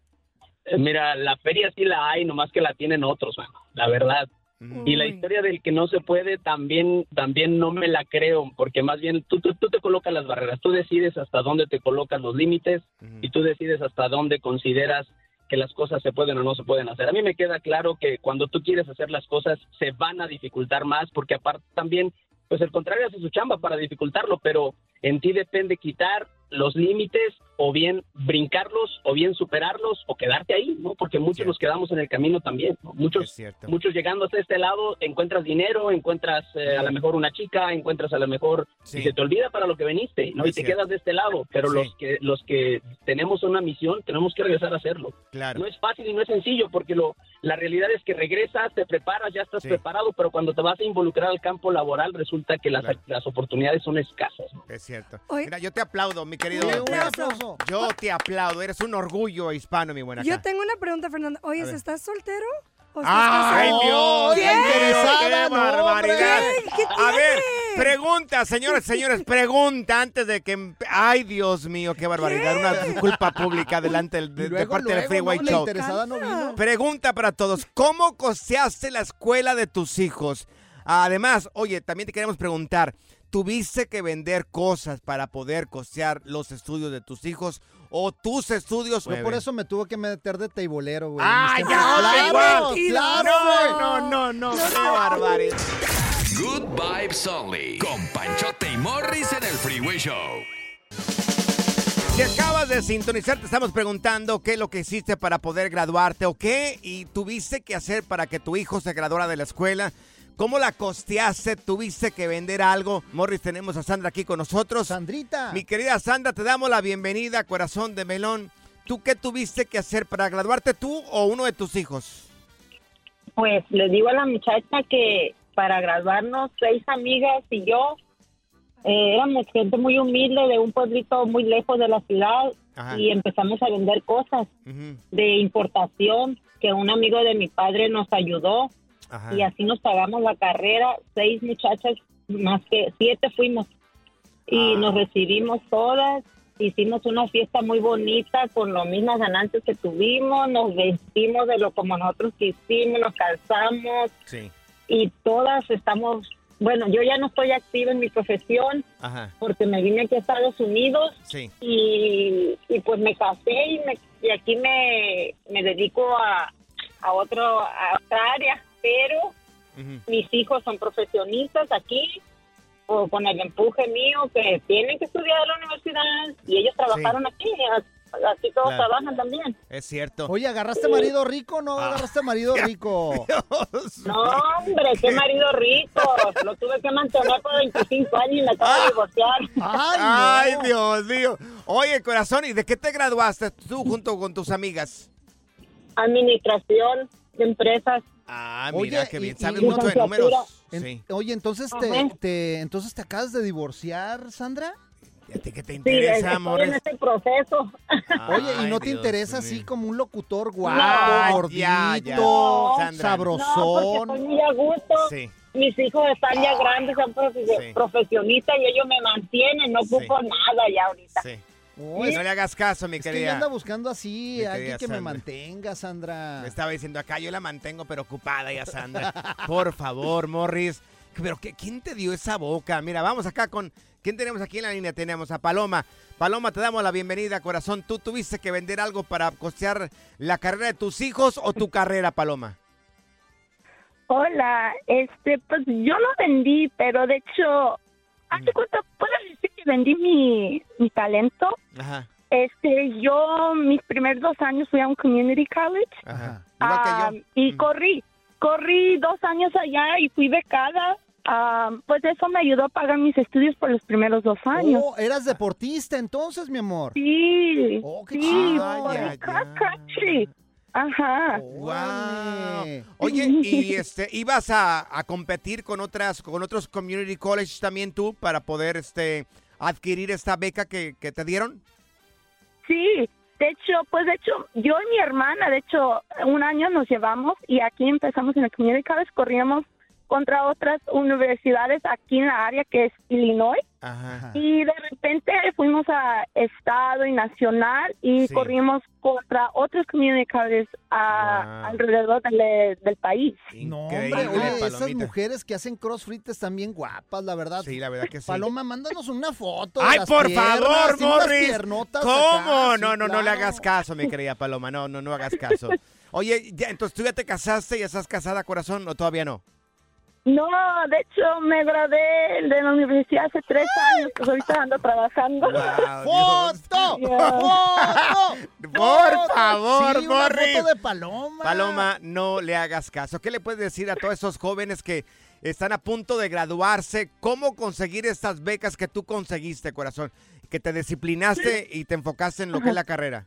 Mira, la feria sí la hay, nomás que la tienen otros, mano, la verdad. Y la historia del que no se puede también también no me la creo, porque más bien tú, tú, tú te colocas las barreras, tú decides hasta dónde te colocas los límites y tú decides hasta dónde consideras que las cosas se pueden o no se pueden hacer. A mí me queda claro que cuando tú quieres hacer las cosas se van a dificultar más, porque aparte también, pues el contrario hace su chamba para dificultarlo, pero en ti depende quitar los límites o bien brincarlos o bien superarlos o quedarte ahí, ¿no? Porque muchos nos quedamos en el camino también, ¿no? Muchos, muchos llegando hasta este lado encuentras dinero, encuentras eh, a lo mejor una chica, encuentras a lo mejor y se te olvida para lo que veniste, ¿no? Es y te cierto. quedas de este lado, pero Sí. los que los que tenemos una misión tenemos que regresar a hacerlo. Claro. No es fácil y no es sencillo porque lo la realidad es que regresas, te preparas, ya estás preparado, pero cuando te vas a involucrar al campo laboral resulta que las, las oportunidades son escasas. ¿no? Es cierto. Mira, yo te aplaudo, mi querido. Fer. Yo te aplaudo. Eres un orgullo hispano, mi buena. Yo tengo una pregunta, Fernando. Oye, ¿estás soltero? ¿O estás ¡Ay, casado? Dios! ¿Qué? ¡Qué barbaridad! ¿Qué? ¿Qué A ver, pregunta, señores, señores, pregunta antes de que... ¡Ay, Dios mío, qué barbaridad! Una disculpa pública delante del- de, de luego, parte del luego, Freeway ¿no? La Show. interesada no vino. Pregunta para todos. ¿Cómo costeaste la escuela de tus hijos? Además, oye, también te queremos preguntar, ¿tuviste que vender cosas para poder costear los estudios de tus hijos o tus estudios? Yo por eso me tuve que meter de teibolero, güey. ¡Ah, ya! ¡Claro, claro! No, no, no, no, qué barbaridad. Good Vibes Only. Con Panchote y Morris en el Freeway Show. Si acabas de sintonizar, te estamos preguntando qué es lo que hiciste para poder graduarte o qué y tuviste que hacer para que tu hijo se graduara de la escuela. ¿Cómo la costeaste? ¿Tuviste que vender algo? Morris, tenemos a Sandra aquí con nosotros. Sandrita. Mi querida Sandra, te damos la bienvenida, corazón de melón. ¿Tú qué tuviste que hacer para graduarte tú o uno de tus hijos? Pues le digo a la muchacha que para graduarnos, seis amigas y yo, eh, éramos gente muy humilde de un pueblito muy lejos de la ciudad Ajá. y empezamos a vender cosas de importación que un amigo de mi padre nos ayudó Ajá. y así nos pagamos la carrera, seis muchachas, más que siete fuimos y nos recibimos todas, hicimos una fiesta muy bonita con las mismas ganancias que tuvimos, nos vestimos de lo como nosotros quisimos, nos calzamos Sí. y todas estamos, bueno, yo ya no estoy activa en mi profesión Ajá. porque me vine aquí a Estados Unidos Sí. y, y pues me casé y, me- y aquí me, me dedico a, a, otro, a otra área, pero mis hijos son profesionistas aquí o con el empuje mío que tienen que estudiar a la universidad y ellos trabajaron aquí. Aquí todos Claro. trabajan también. Es cierto. Oye, ¿agarraste marido rico o no Ah. agarraste marido rico? No, hombre, qué marido rico. Lo tuve que mantener por 25 años y me acabo de divorciar. Ay, Dios mío. Oye, corazón, ¿y de qué te graduaste tú junto con tus amigas? Administración de empresas. Ah, mira, qué bien. Sabes y- mucho de números. En- Sí. Oye, entonces te, entonces te acabas de divorciar, Sandra? ¿Y a ti qué te Sí, interesa, estoy amor? en este proceso. Oye, ¿y no te Dios interesa mío. así como un locutor guapo, No, gordito, ya, ya. Sabrosón? No, muy a gusto. Sí. Mis hijos están ya grandes, son profe- profesionistas y ellos me mantienen. No ocupo nada ya ahorita. Sí. No le hagas caso, mi Es que ella querida. anda buscando así, Mi alguien querida que me mantenga, Sandra. Me estaba diciendo acá, yo la mantengo pero ocupada ya, Sandra. Por favor, Morris. Pero ¿qué- ¿quién te dio esa boca? Mira, vamos acá con... ¿Quién tenemos aquí en la línea? Tenemos a Paloma. Paloma, te damos la bienvenida, corazón. ¿Tú tuviste que vender algo para costear la carrera de tus hijos o tu carrera, Paloma? Hola, este, pues yo no vendí, pero de hecho, ¿hace cuánto puedo decir que vendí mi, mi talento? Ajá, Este, yo mis primeros dos años fui a un community college ajá. ah, y corrí, corrí dos años allá y fui becada. Ah, pues eso me ayudó a pagar mis estudios por los primeros dos años. Oh, eras deportista entonces, mi amor. Sí, Oh, qué sí, chido. corrí country. Ajá. Wow. Oye, ¿y este ibas a, a competir con otras con otros community colleges también tú para poder este adquirir esta beca que, que te dieron? Sí, de hecho, pues de hecho, yo y mi hermana, de hecho, un año nos llevamos y aquí empezamos en el Community College, corríamos contra otras universidades aquí en la área que es Illinois Ajá. y de repente fuimos a estado y nacional y Sí. corrimos contra otros community colleges a- alrededor del, del país. No, hombre, oye, esas mujeres que hacen crossfit están bien guapas, la verdad. Sí, la verdad que sí. Paloma, mándanos una foto. de Ay, las por piernas, favor, y Morris. ¿Cómo? acá, no, no, no le hagas caso, mi querida Paloma. No, no, no hagas caso. Oye, ya, entonces tú ya te casaste, ya estás casada, corazón, o todavía no. No, de hecho me gradué de la universidad hace tres años, pues ahorita ando trabajando. ¡Foto! ¡Foto! Por favor, Sí, una foto de Paloma. Paloma, no le hagas caso. ¿Qué le puedes decir a todos esos jóvenes que están a punto de graduarse? ¿Cómo conseguir estas becas que tú conseguiste, corazón? Que te disciplinaste y te enfocaste en lo que es la carrera.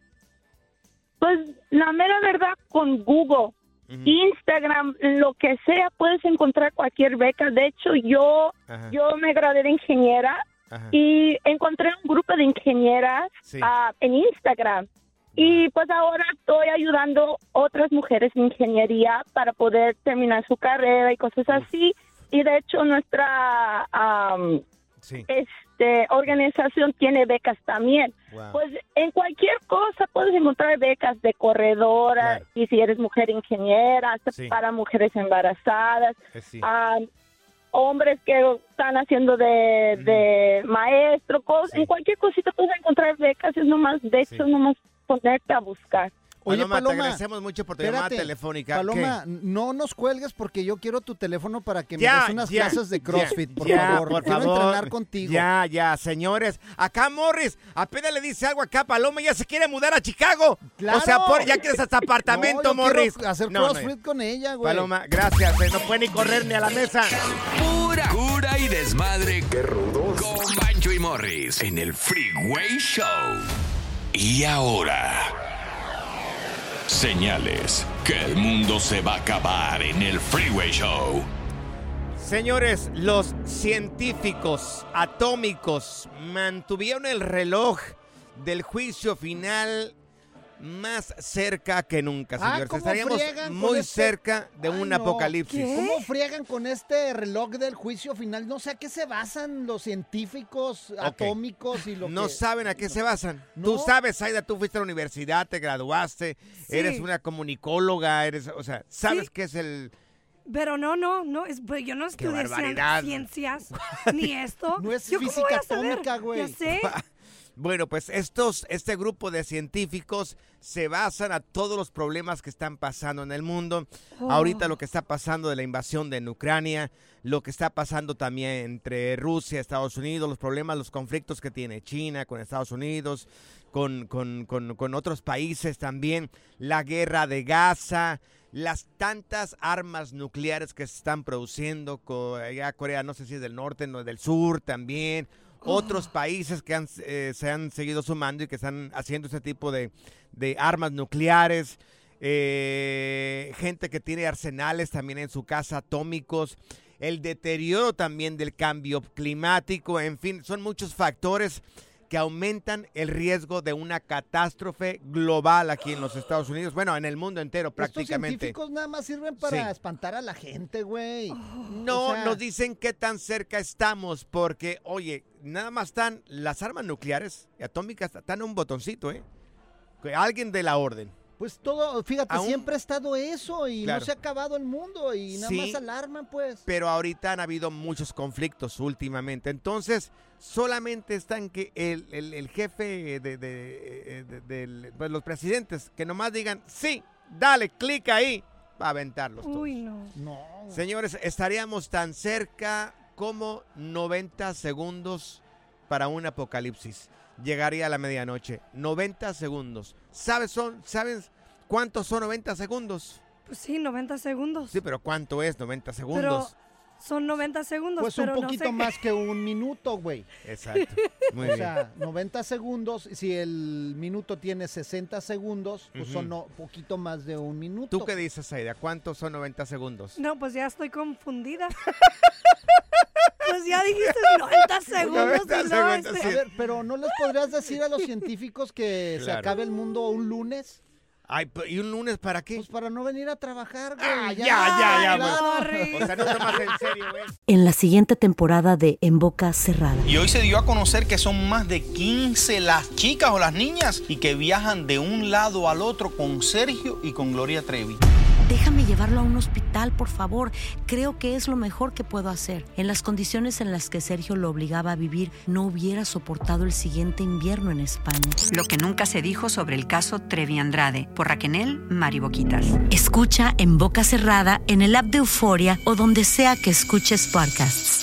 Pues la mera verdad con Google, Instagram, lo que sea, puedes encontrar cualquier beca. De hecho, yo Ajá. yo me gradué de ingeniera Ajá. y encontré un grupo de ingenieras Sí. ah, en Instagram. Y pues ahora estoy ayudando otras mujeres en ingeniería para poder terminar su carrera y cosas así. Y de hecho nuestra am, Sí. Este organización tiene becas también. Wow. Pues en cualquier cosa puedes encontrar becas de corredora y si eres mujer ingeniera, hasta Sí. para mujeres embarazadas, Eh, sí. ah, hombres que están haciendo de, de maestro, cos- en cualquier cosita puedes encontrar becas, es nomás, de hecho, nomás ponerte a buscar. Oye, Paloma, te Paloma, agradecemos mucho por tu llamada telefónica. Paloma, ¿Qué? no nos cuelgues porque yo quiero tu teléfono para que me des unas ya, clases de ya, CrossFit, por ya, favor. por quiero favor. entrenar contigo. Ya, ya, señores. Acá Morris apenas le dice algo acá a Paloma y ya se quiere mudar a Chicago. ¡Claro! O sea, por, ya quieres hasta apartamento, No, Morris. hacer No, no, CrossFit con ella, güey. Paloma, gracias. eh, No puede ni correr ni a la mesa. Pura cura y desmadre. ¡Qué rudos! Con Bancho y Morris en el Freeway Show. Y ahora. Señales que el mundo se va a acabar en el Freeway Show. Señores, los científicos atómicos mantuvieron el reloj del juicio final más cerca que nunca, Ah, señores. ¿cómo Estaríamos muy este- cerca de Ay, un no. apocalipsis. ¿Cómo friegan con este reloj del juicio final? No sé a qué se basan los científicos atómicos y lo No que... saben a qué se basan. Tú sabes, Aida, tú fuiste a la universidad, te graduaste, Sí. eres una comunicóloga, eres, o sea, sabes Sí. qué es el... Pero no, no, no, es, pues yo no estudié ciencias, ni esto. No es ¿Yo cómo física atómica, güey. Ya sé. Bueno, pues estos, este grupo de científicos se basan a todos los problemas que están pasando en el mundo. Ahorita lo que está pasando de la invasión de Ucrania, lo que está pasando también entre Rusia y Estados Unidos, los problemas, los conflictos que tiene China con Estados Unidos, con, con, con, con otros países también, la guerra de Gaza, las tantas armas nucleares que se están produciendo, allá Corea, no sé si es del norte, no del sur también, otros países que han, eh, se han seguido sumando y que están haciendo ese tipo de, de armas nucleares, eh, gente que tiene arsenales también en su casa atómicos, el deterioro también del cambio climático, en fin, son muchos factores que aumentan el riesgo de una catástrofe global aquí en los Estados Unidos, bueno, en el mundo entero Estos prácticamente. científicos nada más sirven para Sí. espantar a la gente, güey. No O sea- nos dicen qué tan cerca estamos, porque, oye, nada más están las armas nucleares y atómicas, están en un botoncito, ¿eh? Que alguien de la orden. Pues todo, fíjate, Aún- siempre ha estado eso y Claro. no se ha acabado el mundo y nada Sí. más alarman, pues. Pero ahorita han habido muchos conflictos últimamente. Entonces, solamente están que el, el- el jefe de, de- eh, de- pues, los presidentes que nomás digan, sí, dale, clic ahí, para aventarlos todos. Uy, no. No. Señores, estaríamos tan cerca como 90 segundos para un apocalipsis. Llegaría a la medianoche. 90 segundos. ¿Sabes, son, ¿Sabes cuántos son 90 segundos? Pues sí, 90 segundos. Sí, pero ¿cuánto es 90 pero segundos? Son 90 segundos, Pues un no poquito sé más que un minuto, güey. Exacto. Muy o bien. sea, 90 segundos, si el minuto tiene 60 segundos, pues son no, poquito más de un minuto. ¿Tú qué dices, Aida? ¿Cuántos son 90 segundos? No, pues ya estoy confundida. pues ya dijiste 90 segundos. 90 y no, segundos, este- A ver, pero ¿no les podrías decir a los científicos que se acabe el mundo un lunes? Ay, ¿y un lunes para qué? Pues para no venir a trabajar, güey. Ah, ya, ya, ya, güey. O sea, no tomas en serio, güey. En la siguiente temporada de En Boca Cerrada. Y hoy se dio a conocer que son más de 15 las chicas o las niñas y que viajan de un lado al otro con Sergio y con Gloria Trevi. Déjame llevarlo a un hospital, por favor. Creo que es lo mejor que puedo hacer. En las condiciones en las que Sergio lo obligaba a vivir, no hubiera soportado el siguiente invierno en España. Lo que nunca se dijo sobre el caso Trevi Andrade por Raquel Mariboquitas. Escucha en boca cerrada, en el app de Euforia o donde sea que escuches podcasts.